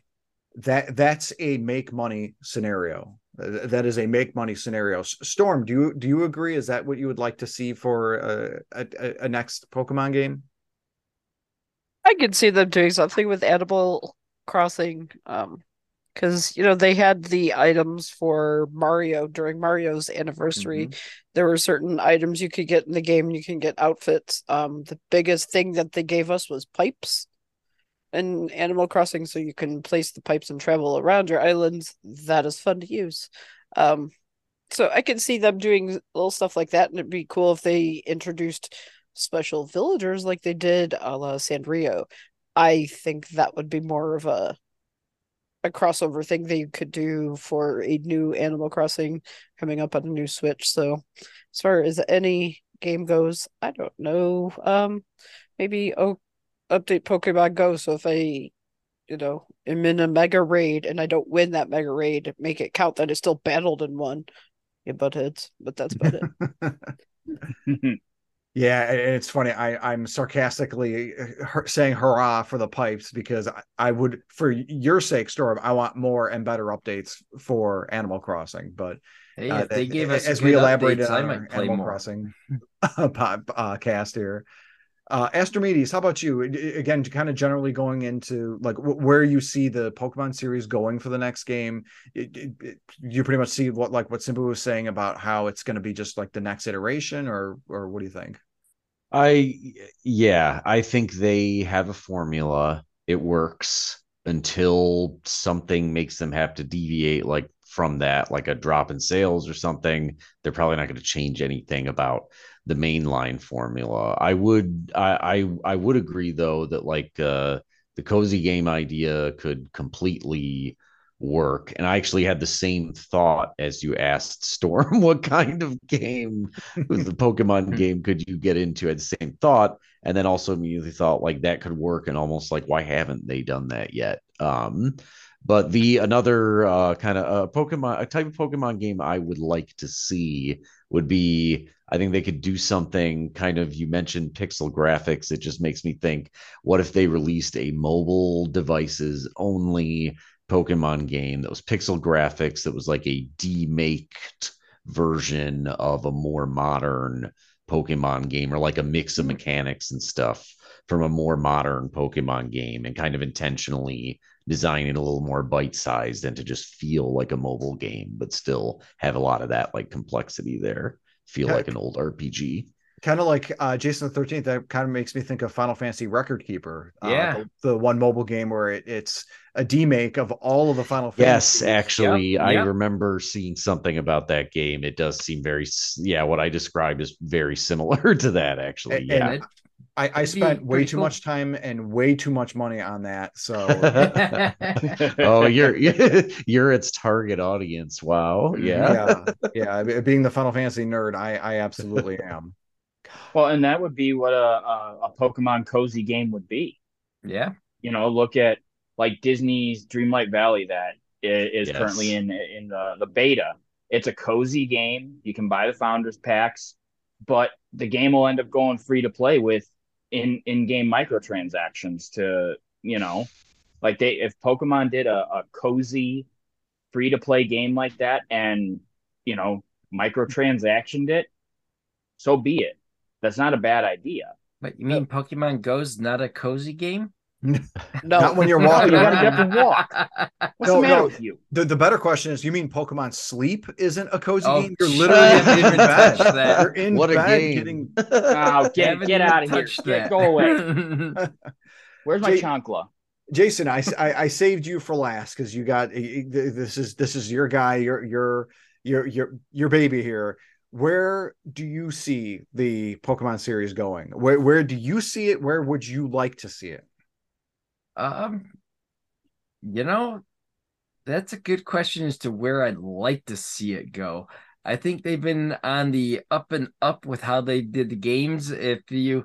that that's a make money scenario. That is a make money scenario. Storm, do you do you agree? Is that what you would like to see for a, a, a next Pokemon game? I could see them doing something with Animal Crossing. Um, because you know they had the items for Mario during Mario's anniversary. Mm-hmm. There were certain items you could get in the game. You can get outfits. Um, the biggest thing that they gave us was pipes in Animal Crossing, so you can place the pipes and travel around your islands. That is fun to use. Um, so I can see them doing little stuff like that, and it'd be cool if they introduced special villagers like they did a la Sanrio. I think that would be more of a a crossover thing they could do for a new Animal Crossing coming up on a new Switch. So as far as any game goes, I don't know. Um maybe oh update Pokemon Go so if I you know am in a mega raid and I don't win that mega raid, make it count that I still battled in one. Yeah, butt heads, but that's about it. Yeah, and it's funny. I I'm sarcastically uh, saying hurrah for the pipes because I, I, would, for your sake, Storm, I want more and better updates for Animal Crossing. But hey, uh, they gave us as we elaborated updates, on Animal more. Crossing uh, cast here. Uh, Astrimedes, how about you? Again, kind of generally going into like where you see the Pokemon series going for the next game. It, it, it, you pretty much see what like what Simbu was saying about how it's going to be just like the next iteration, or or what do you think? I yeah, I think they have a formula. It works until something makes them have to deviate like from that, like a drop in sales or something. They're probably not going to change anything about the mainline formula. I would I I, I would agree though that like uh the cozy game idea could completely work. And I actually had the same thought as you asked Storm, what kind of game the Pokemon game could you get into? I had the same thought. And then also immediately thought like that could work and almost like why haven't they done that yet? Um but the another uh, kind of uh, Pokemon, a type of Pokemon game I would like to see would be I think they could do something kind of you mentioned pixel graphics. It just makes me think, what if they released a mobile devices only Pokemon game that was pixel graphics that was like a demaked version of a more modern Pokemon game or like a mix of Hmm. mechanics and stuff from a more modern Pokemon game and kind of intentionally design it a little more bite sized and to just feel like a mobile game, but still have a lot of that like complexity there. Feel Yeah. like an old RPG. kind of like uh, Jason the Thirteenth. That kind of makes me think of Final Fantasy Record Keeper. uh, Yeah. the, the one mobile game where it, it's a demake of all of the Final Fantasy. Yes, Fantasy. actually, I yep. remember seeing something about that game. It does seem very, yeah, what I described is very similar to that, actually. And- Yeah. It- I, I spent way too cool. much time and way too much money on that. So oh, you're you're its target audience. Wow. Mm-hmm. Yeah. yeah, yeah. Being the Final Fantasy nerd, I I absolutely am. Well, and that would be what a, a, a Pokemon cozy game would be. yeah. You know, look at like Disney's Dreamlight Valley that is Yes. currently in in the, the beta. It's a cozy game. You can buy the founders packs, but the game will end up going free to play with in in game microtransactions to you know, like they if Pokemon did a, a cozy free to play game like that and you know microtransactioned it, so be it. That's not a bad idea. But you mean Pokemon Go's not a cozy game? No, Not when you're walking. You gotta get to walk. What's No, the matter no. with you? The, the better question is, you mean Pokemon Sleep isn't a cozy Oh, game? You're literally up, in bed. that. You're in what a bed game. getting Oh, get get out of here. Get, go away. Where's my Jay- chancla? Jason, I, I, I saved you for last because you got this is this is your guy, your your your your your baby here. Where do you see the Pokemon series going? Where where do you see it? Where would you like to see it? Um, you know, that's a good question as to where I'd like to see it go. I think they've been on the up and up with how they did the games. If you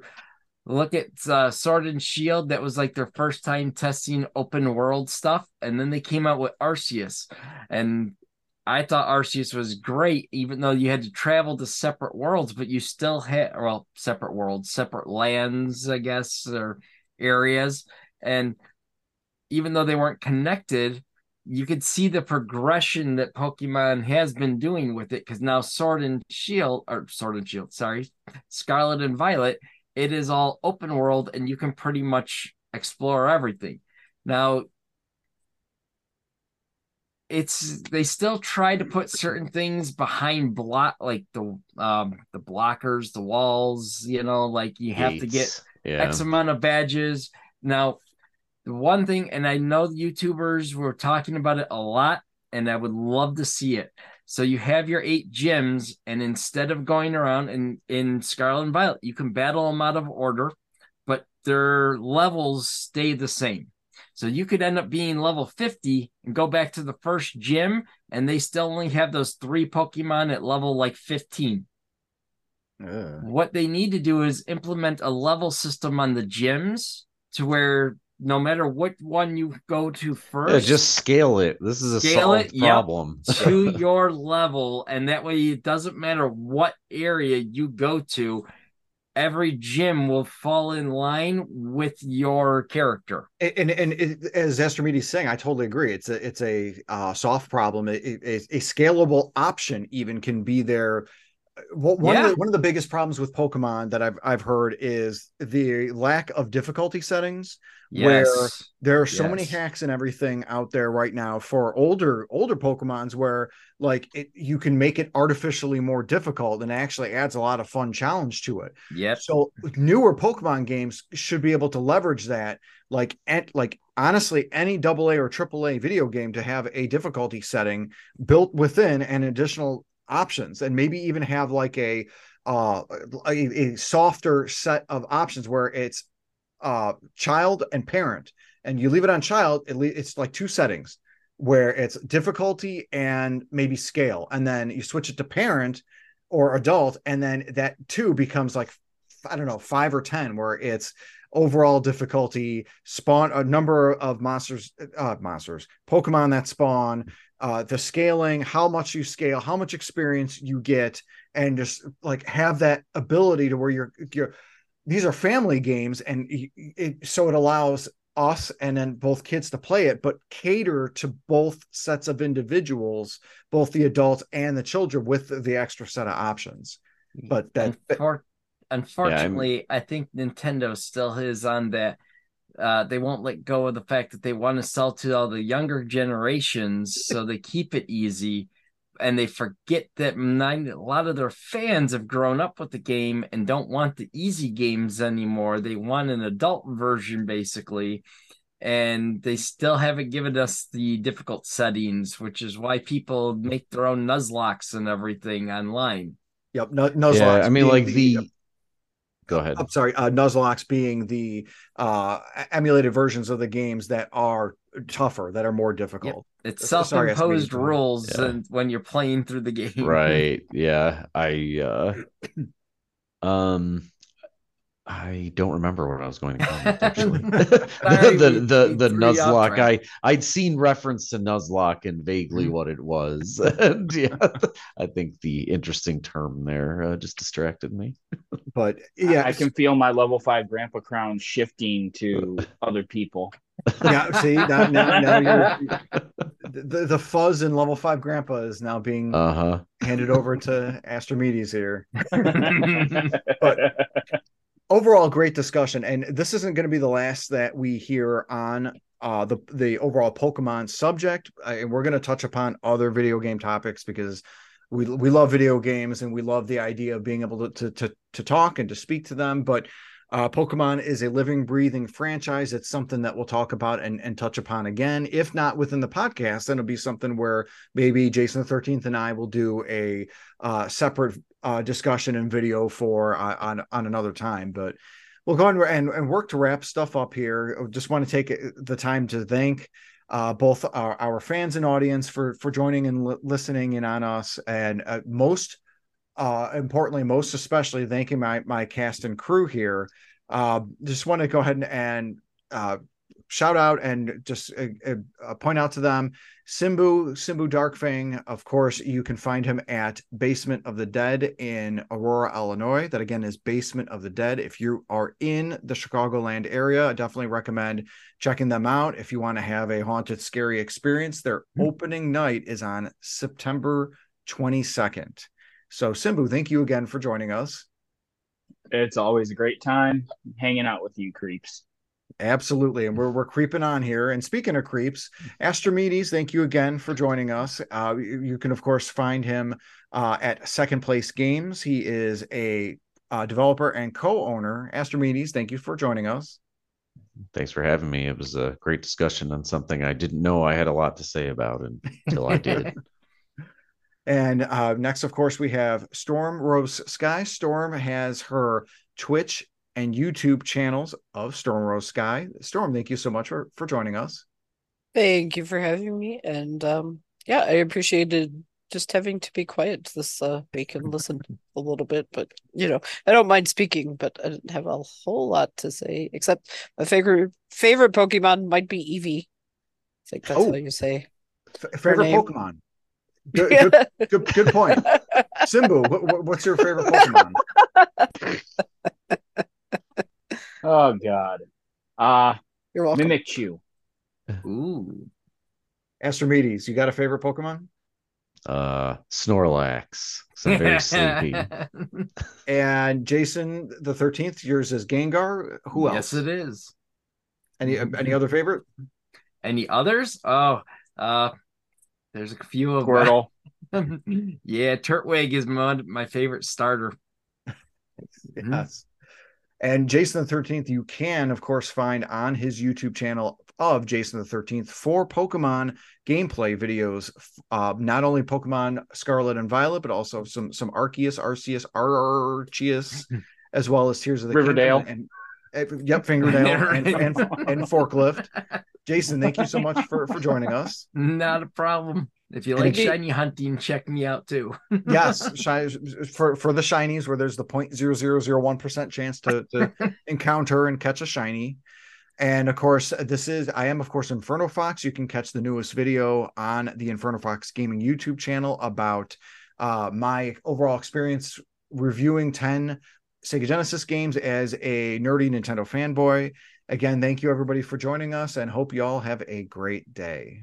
look at uh, Sword and Shield, that was like their first time testing open world stuff, and then they came out with Arceus, and I thought Arceus was great, even though you had to travel to separate worlds, but you still had well separate worlds, separate lands, I guess, or areas, and even though they weren't connected, you could see the progression that Pokemon has been doing with it because now Sword and Shield, or Sword and Shield, sorry, Scarlet and Violet, it is all open world and you can pretty much explore everything. Now, it's they still try to put certain things behind block like the um the blockers the walls you know like you have to get yeah. X amount of badges. Now, the one thing, and I know YouTubers were talking about it a lot, and I would love to see it. So you have your eight gyms, and instead of going around in in Scarlet and Violet, you can battle them out of order, but their levels stay the same. So you could end up being level 50 and go back to the first gym, and they still only have those three Pokemon at level like 15 what they need to do is implement a level system on the gyms to where no matter what one you go to first Yeah, just scale it. This is a Scale solved it, yep. problem. to your level and that way it doesn't matter what area you go to every gym will fall in line with your character and and it, as Astrimedes's saying, I totally agree. It's a it's a uh, soft problem. It, it- a, a scalable option even can be there. Well, one Yeah. of the, one of the biggest problems with Pokemon that I've I've heard is the lack of difficulty settings. Yes. Where there are so many hacks and everything out there right now for older older Pokemons where like it, you can make it artificially more difficult and actually adds a lot of fun challenge to it. yep So newer Pokemon games should be able to leverage that. Like at like honestly, any double A or triple A video game to have a difficulty setting built within an additional options, and maybe even have like a uh a, a softer set of options where it's uh child and parent, and you leave it on child, it le- it's like two settings where it's difficulty and maybe scale, and then you switch it to parent or adult, and then that two becomes like I don't know five or ten, where it's overall difficulty, spawn a number of monsters, uh, monsters, Pokemon that spawn, uh, the scaling, how much you scale, how much experience you get, and just like have that ability to where you're you're these are family games, and it, so it allows us and then both kids to play it, but cater to both sets of individuals, both the adults and the children, with the, extra set of options. But that for, Unfortunately, yeah, I think Nintendo still is on that. Uh, they won't let go of the fact that they want to sell to all the younger generations, so they keep it easy, and they forget that nine, a lot of their fans have grown up with the game and don't want the easy games anymore. They want an adult version, basically, and they still haven't given us the difficult settings, which is why people make their own Nuzlockes and everything online. Yep, Nuzlocke. Yeah, I mean, like the, the go ahead. I'm sorry, uh, Nuzlocke being the uh, emulated versions of the games that are tougher, that are more difficult. Yep. It's self-imposed sorry, rules, yeah. and when you're playing through the game, right? Yeah, I uh, um, I don't remember what I was going to comment actually. the the the, the Nuzlocke. I I'd seen reference to Nuzlocke and vaguely mm-hmm. what it was. and yeah, I think the interesting term there uh, just distracted me. but yeah, I, I can feel my level five grandpa crown shifting to other people. Yeah, see now, now, now you're the, the fuzz in level five grandpa is now being uh-huh. handed over to Astrimedes here. but overall great discussion and this isn't going to be the last that we hear on uh, the the overall pokemon subject uh, and we're going to touch upon other video game topics because we we love video games and we love the idea of being able to to to, to talk and to speak to them but uh, Pokemon is a living, breathing franchise. It's something that we'll talk about and, and touch upon again. If not within the podcast, then it'll be something where maybe Jason the 13th and I will do a uh, separate uh, discussion and video for uh, on, on another time. But we'll go and, and, work to wrap stuff up here. Just want to take the time to thank uh, both our, our, fans and audience for for joining and li- listening in on us, and uh, most uh, importantly, most especially thanking my my cast and crew here. Uh, just want to go ahead and, and uh, shout out and just uh, uh, point out to them Simbu Simbu Darkfang. Of course, you can find him at Basement of the Dead in Aurora, Illinois. That again is Basement of the Dead. If you are in the Chicagoland area, I definitely recommend checking them out. If you want to have a haunted, scary experience, their mm-hmm. opening night is on September 22nd. So, Simbu, thank you again for joining us. It's always a great time hanging out with you, creeps. Absolutely. And we're, we're creeping on here. And speaking of creeps, Astrimedes, thank you again for joining us. Uh, you, you, can, of course, find him uh, at Second Place Games. He is a uh, developer and co owner. Astrimedes, thank you for joining us. Thanks for having me. It was a great discussion on something I didn't know I had a lot to say about until I did. And uh, next, of course, we have Storm Rose Sky. Storm has her Twitch and YouTube channels of Storm Rose Sky. Storm, thank you so much for, for joining us. Thank you for having me. And um, yeah, I appreciated just having to be quiet this uh, week and listen a little bit. But you know, I don't mind speaking, but I didn't have a whole lot to say. Except my favorite favorite Pokemon might be Eevee. I think that's oh, how you say. F- favorite Pokemon. Good, good, good, good, point. Simbu, what, what's your favorite Pokemon? oh God. Uh You're welcome. Mimikyu. Ooh. Astrimedes, you got a favorite Pokemon? Uh Snorlax. So very sleepy. and Jason the 13th, yours is Gengar. Who else? Yes, it is. Any any other favorite? Any others? Oh, uh there's a few of Squirtle. yeah, Turtwig is my, my favorite starter. Mm-hmm. yes. And Jason the 13th, you can, of course, find on his YouTube channel of Jason the 13th for Pokemon gameplay videos. Uh, not only Pokemon Scarlet and Violet, but also some some Arceus, Arceus, Arceus, as well as Tears of the Riverdale. Kingdom and, and, yep, Fingernail and, and, and, Forklift. Jason, thank you so much for for joining us. Not a problem. If you like shiny hunting, check me out too. yes shi- for for the shinies where there's the 0.0001 percent chance to, to encounter and catch a shiny. And of course this is i am of course inferno fox. You can catch the newest video on the inferno fox gaming youtube channel about uh my overall experience reviewing 10 sega genesis games as a nerdy nintendo fanboy. Again thank you everybody for joining us and hope you all have a great day